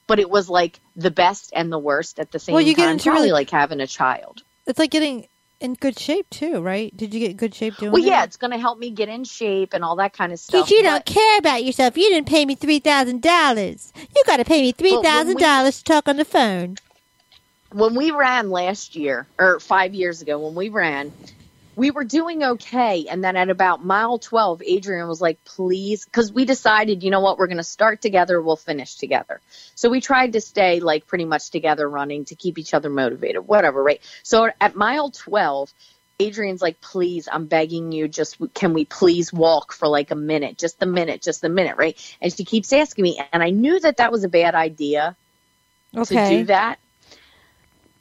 [SPEAKER 2] but it was like the best and the worst at the same time.
[SPEAKER 1] Well, you get
[SPEAKER 2] time.
[SPEAKER 1] into
[SPEAKER 2] Probably
[SPEAKER 1] really-
[SPEAKER 2] like having a child.
[SPEAKER 1] It's like getting in good shape too, right? Did you get in good shape doing
[SPEAKER 2] Well, yeah, it's going to help me get in shape and all that kind of stuff.
[SPEAKER 1] Because you
[SPEAKER 2] but-
[SPEAKER 1] don't care about yourself. You didn't pay me three thousand dollars. You got to pay me three thousand dollars to talk on the phone.
[SPEAKER 2] when we ran last year or five years ago when we ran we were doing okay and then at about mile 12 adrian was like please because we decided you know what we're going to start together we'll finish together so we tried to stay like pretty much together running to keep each other motivated whatever right so at mile 12 adrian's like please i'm begging you just can we please walk for like a minute just a minute just a minute right and she keeps asking me and i knew that that was a bad idea to do that.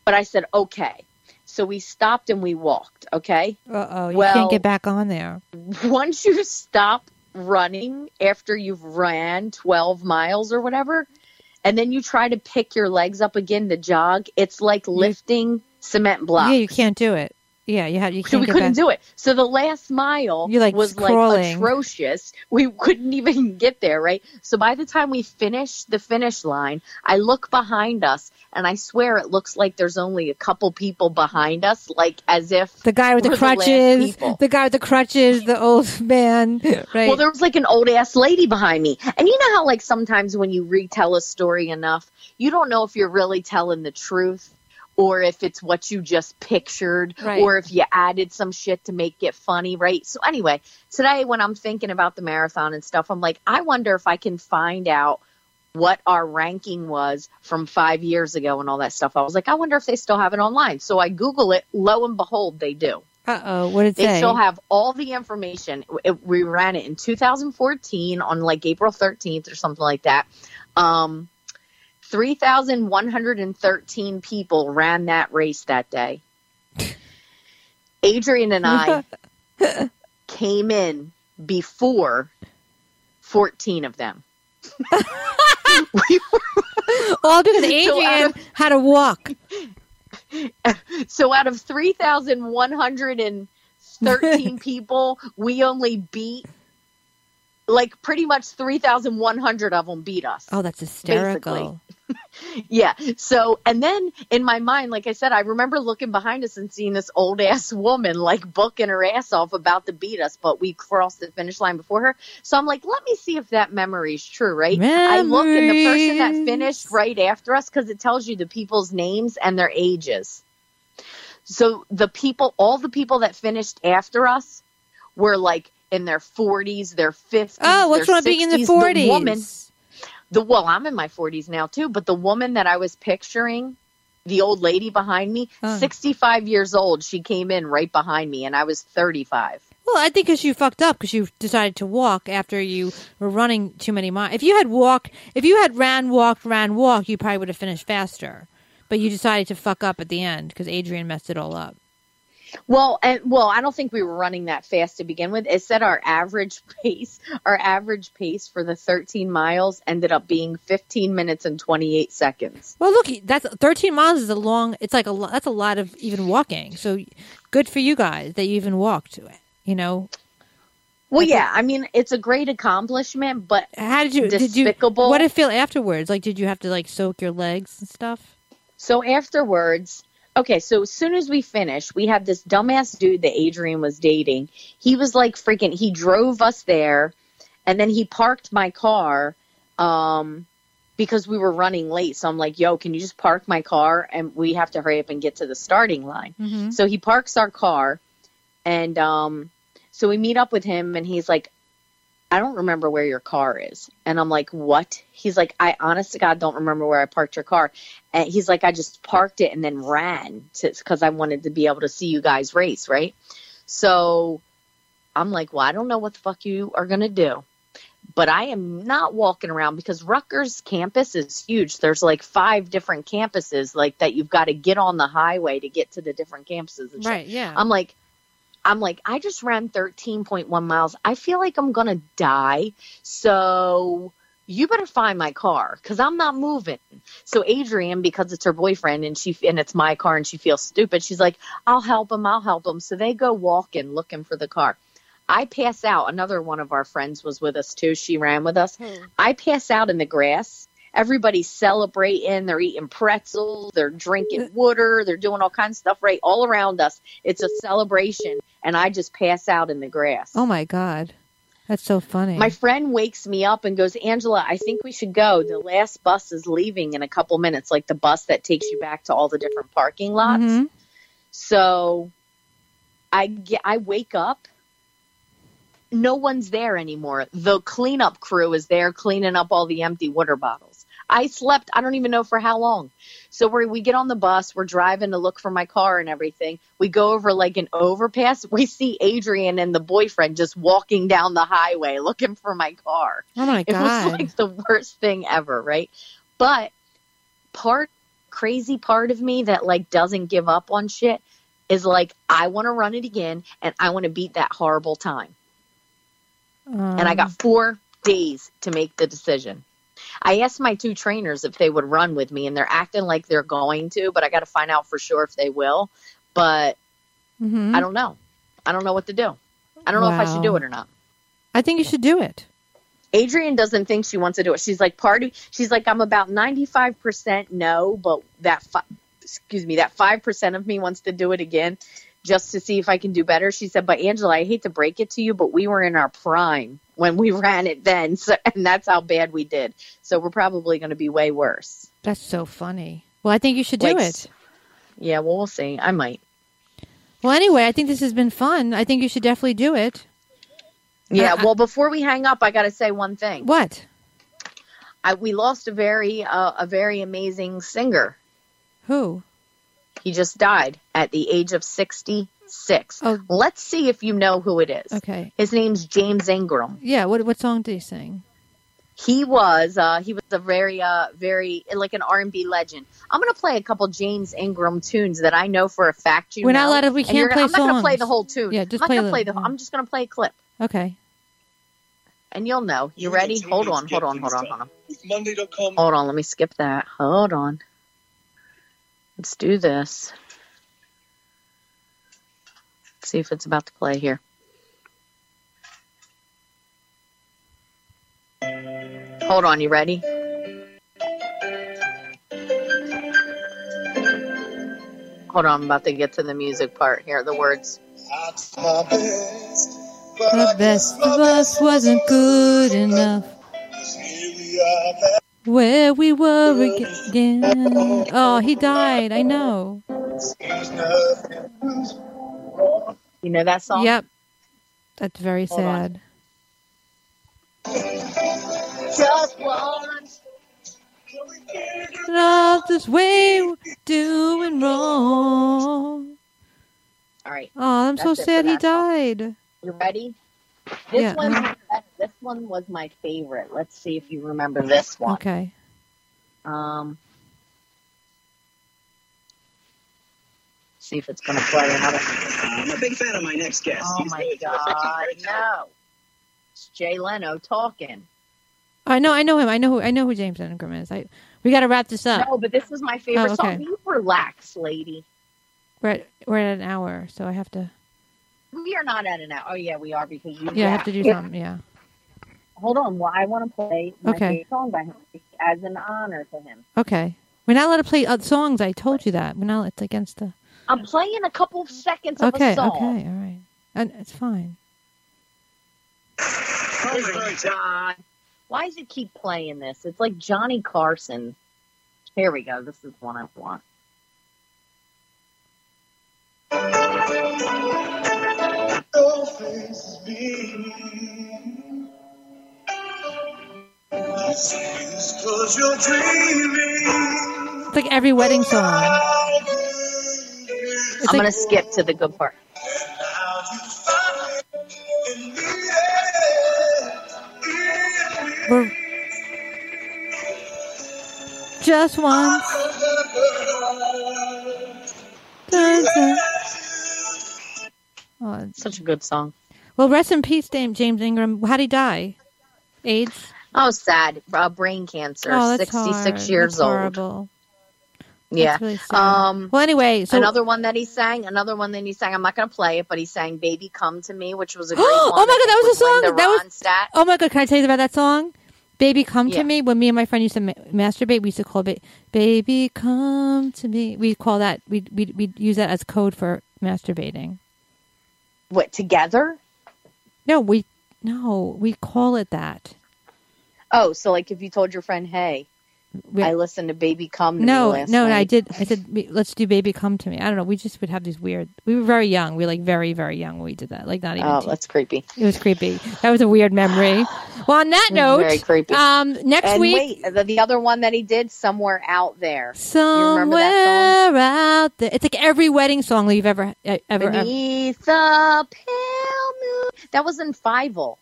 [SPEAKER 2] But I said, okay. So we stopped and we walked, okay?
[SPEAKER 1] Uh oh, you
[SPEAKER 2] Well-
[SPEAKER 1] can't get back on there.
[SPEAKER 2] Once you stop running after you've ran 12 miles or whatever, and then you try to pick your legs up again to jog, it's like lifting cement blocks.
[SPEAKER 1] Yeah, you can't do it. Yeah, you had You
[SPEAKER 2] So
[SPEAKER 1] can't
[SPEAKER 2] we
[SPEAKER 1] get
[SPEAKER 2] couldn't
[SPEAKER 1] back.
[SPEAKER 2] do it. So the last mile
[SPEAKER 1] You're, like,
[SPEAKER 2] was
[SPEAKER 1] crawling.
[SPEAKER 2] like atrocious. We couldn't even get there, right? So by the time we finished the finish line, I look behind us and I swear it looks like there's only a couple people behind us, like as if
[SPEAKER 1] The guy with the
[SPEAKER 2] we're the
[SPEAKER 1] crutches, the guy with the crutches, the old man, right?
[SPEAKER 2] Well, there was like an old ass lady behind me. And you know how like sometimes when you retell a story enough, you don't know if you're really telling the truth or if it's what you just pictured
[SPEAKER 1] Right.
[SPEAKER 2] or if you added some shit to make it funny, right? So anyway, today when I'm thinking about the marathon and stuff, I'm like, I wonder if I can find out what our ranking was from five years ago and all that stuff. I was like, I wonder if they still have it online. So I Google it. Lo and behold, they do.
[SPEAKER 1] uh oh, what did it
[SPEAKER 2] They still have all the information. It, we ran it in 2014 on like April 13th or something like that. Um, 3,113 people ran that race that day. Adrian and I came in before 14 of them. we
[SPEAKER 1] All because
[SPEAKER 2] So
[SPEAKER 1] Adrian
[SPEAKER 2] out of-
[SPEAKER 1] had to walk.
[SPEAKER 2] so out of 3,113 people, we only beat like pretty much 3,100 of them beat us.
[SPEAKER 1] Oh, that's hysterical.
[SPEAKER 2] Yeah. So, and then in my mind, like I said, I remember looking behind us and seeing this old ass woman like booking her ass off about to beat us, but we crossed the finish line before her. So I'm like, let me see if that memory is true, right? I look and the person that finished right after us because it tells you the people's names and their ages. So the people, all the people that finished after us were like in their 40s, their 50s.
[SPEAKER 1] Oh, what's with being in the
[SPEAKER 2] 60s.
[SPEAKER 1] forties?
[SPEAKER 2] woman, the well, I'm in my 40s now too, but the woman that I was picturing, the old lady behind me,
[SPEAKER 1] Oh.
[SPEAKER 2] 65 years old, she came in right behind me, and I was 35.
[SPEAKER 1] Well, I think because you fucked up because you decided to walk after you were running too many miles. If you had walked, if you had ran, walked, ran, walked, you probably would have finished faster. But you decided to fuck up at the end because Adrian messed it all up.
[SPEAKER 2] Well, and well, I don't think we were running that fast to begin with. It said our average pace, our average pace for the 13 miles ended up being 15 minutes and 28 seconds.
[SPEAKER 1] Well, look, that's 13 miles is a long. It's like a that's a lot of even walking. So good for you guys that you even walked. To it, you know,
[SPEAKER 2] Well,
[SPEAKER 1] That's
[SPEAKER 2] yeah, I mean, it's a great accomplishment, but
[SPEAKER 1] how did you? Did you? What did it feel afterwards? Like, did you have to like soak your legs and stuff?
[SPEAKER 2] So afterwards, okay, so as soon as we finished, we had this dumbass dude that Adrian was dating. He was like freaking he drove us there and then he parked my car um because we were running late. So I'm like, "Yo, can you just park my car and we have to hurry up and get to the starting line."
[SPEAKER 1] Mm-hmm.
[SPEAKER 2] So he parks our car and um so we meet up with him and he's like I don't remember where your car is. And I'm like, "What?" He's like, "I honest to God don't remember where I parked your car." And he's like, "I just parked it and then ran cuz I wanted to be able to see you guys race, right?" So I'm like, well, I don't know what the fuck you are going to do, but I am not walking around because Rutgers campus is huge. There's like five different campuses like that you've got to get on the highway to get to the different campuses. And.
[SPEAKER 1] Right, yeah.
[SPEAKER 2] I'm like, I'm like, I just ran 13.1 miles. I feel like I'm going to die. So you better find my car because I'm not moving. So Adrian, because it's her boyfriend and she and it's my car and she feels stupid, she's like, I'll help him, I'll help him. So they go walking looking for the car. I pass out. Another one of our friends was with us too. She ran with us. Hmm. I pass out in the grass. Everybody's celebrating. They're eating pretzels. They're drinking water. They're doing all kinds of stuff right all around us. It's a celebration. And I just pass out in the grass.
[SPEAKER 1] oh my god, that's so funny.
[SPEAKER 2] My friend wakes me up and goes, Angela, I think we should go. The last bus is leaving in a couple minutes, like the bus that takes you back to all the different parking lots.
[SPEAKER 1] Mhm.
[SPEAKER 2] So I get, I wake up. No one's there anymore. The cleanup crew is there cleaning up all the empty water bottles. I slept, I don't even know for how long. So we we get on the bus, we're driving to look for my car and everything. We go over like an overpass. We see Adrian and the boyfriend just walking down the highway looking for my car.
[SPEAKER 1] oh my god.
[SPEAKER 2] It was like the worst thing ever, right? But part crazy part of me that like doesn't give up on shit is like I want to run it again and I want to beat that horrible time. and I
[SPEAKER 1] Um,
[SPEAKER 2] got 4 days to make the decision. I asked my two trainers if they would run with me and they're acting like they're going to, but I got to find out for sure if they will. But
[SPEAKER 1] mhm.
[SPEAKER 2] I don't know. I don't know what to do. I don't know if I should do it or not.
[SPEAKER 1] I think you should do it.
[SPEAKER 2] Adrian doesn't think she wants to do it. She's like party. she's like I'm about 95% no, but that fi- excuse me, that 5% of me wants to do it again just to see if I can do better. She said, "But Angela, I hate to break it to you, but we were in our prime when we ran it then, so, and that's how bad we did. So we're probably going to be way worse."
[SPEAKER 1] That's so funny. Well, I think you should do
[SPEAKER 2] Like,
[SPEAKER 1] it.
[SPEAKER 2] Yeah, well, we'll see. I might.
[SPEAKER 1] Well, anyway, I think this has been fun. I think you should definitely do it.
[SPEAKER 2] Yeah,
[SPEAKER 1] I-
[SPEAKER 2] well, before we hang up, I got to say one thing.
[SPEAKER 1] What?
[SPEAKER 2] I, we lost a very uh, a very amazing singer.
[SPEAKER 1] Who?
[SPEAKER 2] He just died at the age of 66.
[SPEAKER 1] Oh.
[SPEAKER 2] Let's see if you know who it is.
[SPEAKER 1] Okay.
[SPEAKER 2] His name's James Ingram.
[SPEAKER 1] Yeah. What what song did he sing?
[SPEAKER 2] He was uh, he was a very uh, very like an R&B legend. I'm going to play a couple James Ingram tunes that I know for a fact you
[SPEAKER 1] We're not
[SPEAKER 2] know.
[SPEAKER 1] allowed to- we can't
[SPEAKER 2] you're gonna-
[SPEAKER 1] play
[SPEAKER 2] I'm not gonna play the whole tune.
[SPEAKER 1] Yeah, just
[SPEAKER 2] I'm
[SPEAKER 1] play
[SPEAKER 2] not gonna play the
[SPEAKER 1] little.
[SPEAKER 2] I'm just going to play a clip
[SPEAKER 1] Okay.
[SPEAKER 2] and you'll know. You
[SPEAKER 5] You
[SPEAKER 2] ready? Hold on, hold on, hold on, hold on.
[SPEAKER 5] With Monday.com.
[SPEAKER 2] Hold on, let me skip that. Hold on. Let's do this. See if it's about to play here. Hold on, you ready? Hold on, I'm about to get to the music part. Here the words.
[SPEAKER 1] The best of us wasn't good enough. Where we were again. Oh, he died. I know.
[SPEAKER 5] Seems nothing was wrong.
[SPEAKER 2] You know that song?
[SPEAKER 1] Yep. That's very
[SPEAKER 2] Hold on.
[SPEAKER 1] sad.
[SPEAKER 2] Just once.
[SPEAKER 1] Love this way we're doing wrong.
[SPEAKER 2] All right,
[SPEAKER 1] Oh, I'm so
[SPEAKER 2] That's
[SPEAKER 1] sad he
[SPEAKER 2] that song.
[SPEAKER 1] died.
[SPEAKER 2] you ready? This
[SPEAKER 1] Yeah.
[SPEAKER 2] one, this one was my favorite. Let's see if you remember this one.
[SPEAKER 1] Okay.
[SPEAKER 2] Um, see if it's going to play another.
[SPEAKER 6] I'm a big fan of my next guest.
[SPEAKER 2] Oh
[SPEAKER 6] He's
[SPEAKER 2] my
[SPEAKER 6] really terrific. He's
[SPEAKER 2] God, no! It's Jay Leno talking.
[SPEAKER 1] I know. I know him. I know who. I know who James Ingram is. I. We got to wrap this up.
[SPEAKER 2] No, but this was my favorite
[SPEAKER 1] Oh, okay.
[SPEAKER 2] song. You relax, lady.
[SPEAKER 1] We're at, we're at an hour, so I have to.
[SPEAKER 2] We are not at an hour. Oh yeah, we are because you.
[SPEAKER 1] Yeah, I have to do
[SPEAKER 2] Yeah.
[SPEAKER 1] something. Yeah.
[SPEAKER 2] Hold on. Well, I want to play my
[SPEAKER 1] Okay.
[SPEAKER 2] favorite song by him as an honor to him.
[SPEAKER 1] Okay. We're not allowed to play uh, songs. I told you that. We're not. It's against the.
[SPEAKER 2] I'm playing a couple of seconds of
[SPEAKER 1] Okay.
[SPEAKER 2] a song.
[SPEAKER 1] Okay. All right. And it's fine.
[SPEAKER 2] Oh God. Why does it keep playing this? It's like Johnny Carson. Here we go. This is one I want.
[SPEAKER 5] Your face is beaming. You say this 'cause you're dreaming.
[SPEAKER 1] It's like every wedding song.
[SPEAKER 2] I'm
[SPEAKER 1] like,
[SPEAKER 2] going to skip to the good part.
[SPEAKER 5] We're
[SPEAKER 1] just once. Oh,
[SPEAKER 2] Such a good song.
[SPEAKER 1] Well, rest in peace, James Ingram. How'd he die? AIDS?
[SPEAKER 2] Oh, sad. Uh, brain cancer.
[SPEAKER 1] Oh,
[SPEAKER 2] 66
[SPEAKER 1] hard.
[SPEAKER 2] years
[SPEAKER 1] that's
[SPEAKER 2] old.
[SPEAKER 1] Horrible.
[SPEAKER 2] Yeah.
[SPEAKER 1] Really.
[SPEAKER 2] Um,
[SPEAKER 1] well, anyway, so
[SPEAKER 2] another one that he sang, another one that he sang. I'm not going to play it, but he sang "Baby Come to Me," which was a great
[SPEAKER 1] Oh my God, that was a song-
[SPEAKER 2] Linda
[SPEAKER 1] that was-
[SPEAKER 2] Ronstadt.
[SPEAKER 1] Oh my god, can I tell you about that song? Baby Come
[SPEAKER 2] Yeah.
[SPEAKER 1] to Me. When me and my friend used to ma- masturbate, we used to call it Baby Come to Me. We call that we we we use that as code for masturbating.
[SPEAKER 2] What together?
[SPEAKER 1] No, we no, we call it that.
[SPEAKER 2] Oh, so like if you told your friend, "Hey,
[SPEAKER 1] We-
[SPEAKER 2] I listened to Baby Come to
[SPEAKER 1] no,
[SPEAKER 2] Me last
[SPEAKER 1] no,
[SPEAKER 2] night,"
[SPEAKER 1] I did. I said, let's do Baby Come to Me. I don't know. We just would have these weird. We were very young. We were like very, very young when we did that. Like not even.
[SPEAKER 2] Oh,
[SPEAKER 1] teen-
[SPEAKER 2] that's creepy.
[SPEAKER 1] it was creepy. That was a weird memory. Well, on that note,
[SPEAKER 2] Very creepy.
[SPEAKER 1] um, next
[SPEAKER 2] and
[SPEAKER 1] week,
[SPEAKER 2] wait, the, the other one that he did, "Somewhere Out There."
[SPEAKER 1] somewhere out there. It's like every wedding song that you've ever ever. ever
[SPEAKER 2] Beneath the pale moon. That was in Fievel,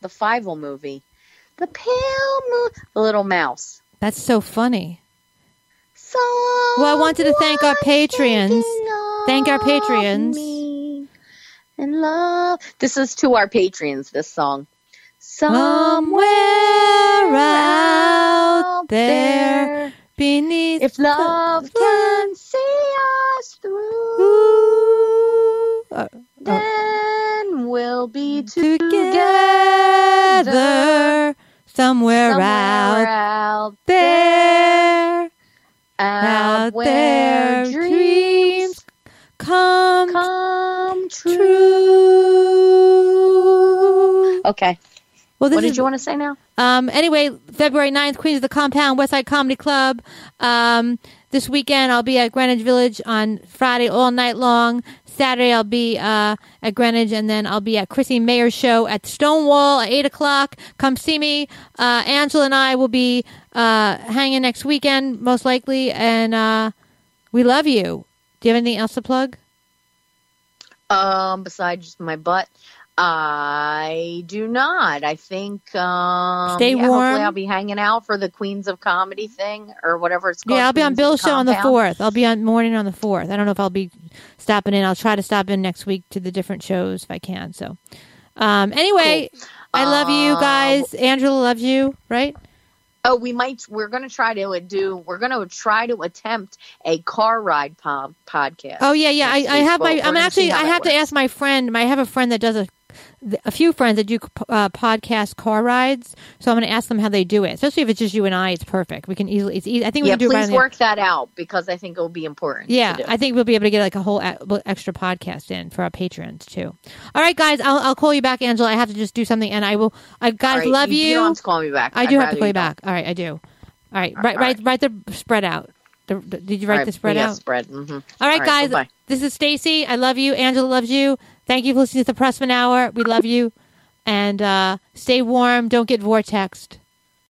[SPEAKER 2] the Fievel movie. The pale moon, the little mouse.
[SPEAKER 1] That's so funny.
[SPEAKER 2] So
[SPEAKER 1] Well, I wanted to thank our Patreons. Thank our Patreons.
[SPEAKER 2] And love. This is to our patrons. This song.
[SPEAKER 1] Somewhere out there beneath
[SPEAKER 2] If love can see us through.
[SPEAKER 1] Uh, uh,
[SPEAKER 2] then we'll be
[SPEAKER 1] together somewhere,
[SPEAKER 2] somewhere
[SPEAKER 1] out
[SPEAKER 2] out
[SPEAKER 1] there,
[SPEAKER 2] out,
[SPEAKER 1] there,
[SPEAKER 2] dreams
[SPEAKER 1] come,
[SPEAKER 2] come true. Okay.
[SPEAKER 1] Well, this
[SPEAKER 2] What
[SPEAKER 1] is
[SPEAKER 2] did you want to say now?
[SPEAKER 1] Um, anyway, February 9th, Queens of the Compound, Westside Comedy Club. Um, this weekend, I'll be at Greenwich Village on Friday all night long. Saturday, I'll be uh, at Greenwich, and then I'll be at Chrissie Mayr's show at Stonewall at 8 o'clock. Come see me. Uh, Angela and I will be uh, hanging next weekend, most likely, and uh, we love you. Do you have anything else to plug?
[SPEAKER 2] Um, besides my butt, I do not. I think. Um,
[SPEAKER 1] Stay
[SPEAKER 2] yeah,
[SPEAKER 1] warm.
[SPEAKER 2] Hopefully, I'll be hanging out for the Queens of Comedy thing or whatever it's called.
[SPEAKER 1] Yeah, I'll be on
[SPEAKER 2] Queens
[SPEAKER 1] Bill's show on the fourth. I'll be on morning on the fourth. I don't know if I'll be stopping in. I'll try to stop in next week to the different shows if I can. So, um, anyway, I love you
[SPEAKER 2] Um,
[SPEAKER 1] guys. Angela loves you, right?
[SPEAKER 2] Oh, we might. We're going to try to do. We're going to try to attempt a car ride po- podcast.
[SPEAKER 1] Oh yeah, yeah. I, I have my. I'm actually. I have to ask my friend. I have a friend that does a. A few friends that do uh, podcast car rides, so I'm going to ask them how they do it. Especially if it's just you and I, it's perfect. We can easily. It's easy. I think we
[SPEAKER 2] Yeah,
[SPEAKER 1] can do it right
[SPEAKER 2] please
[SPEAKER 1] the-
[SPEAKER 2] work that out because I think it will be important.
[SPEAKER 1] Yeah. I think we'll be able to get like a whole e- extra podcast in for our patrons too. All right, guys, I'll I'll call you back, Angela. I have to just do something, and I will. I guys
[SPEAKER 2] All right,
[SPEAKER 1] love you.
[SPEAKER 2] You don't have to call me back.
[SPEAKER 1] I
[SPEAKER 2] I'd
[SPEAKER 1] do have to call you back. All right, I do. All right,
[SPEAKER 2] All
[SPEAKER 1] write
[SPEAKER 2] right.
[SPEAKER 1] write write the spread out. The, the- did you write
[SPEAKER 2] All right,
[SPEAKER 1] the spread
[SPEAKER 2] yeah,
[SPEAKER 1] out?
[SPEAKER 2] Spread. hmm
[SPEAKER 1] All right, guys.
[SPEAKER 2] Bye.
[SPEAKER 1] This is Stacey. I love you. Angela loves you. Thank you for listening to the Prussman Hour. We love you, and uh, stay warm. Don't get vortexed.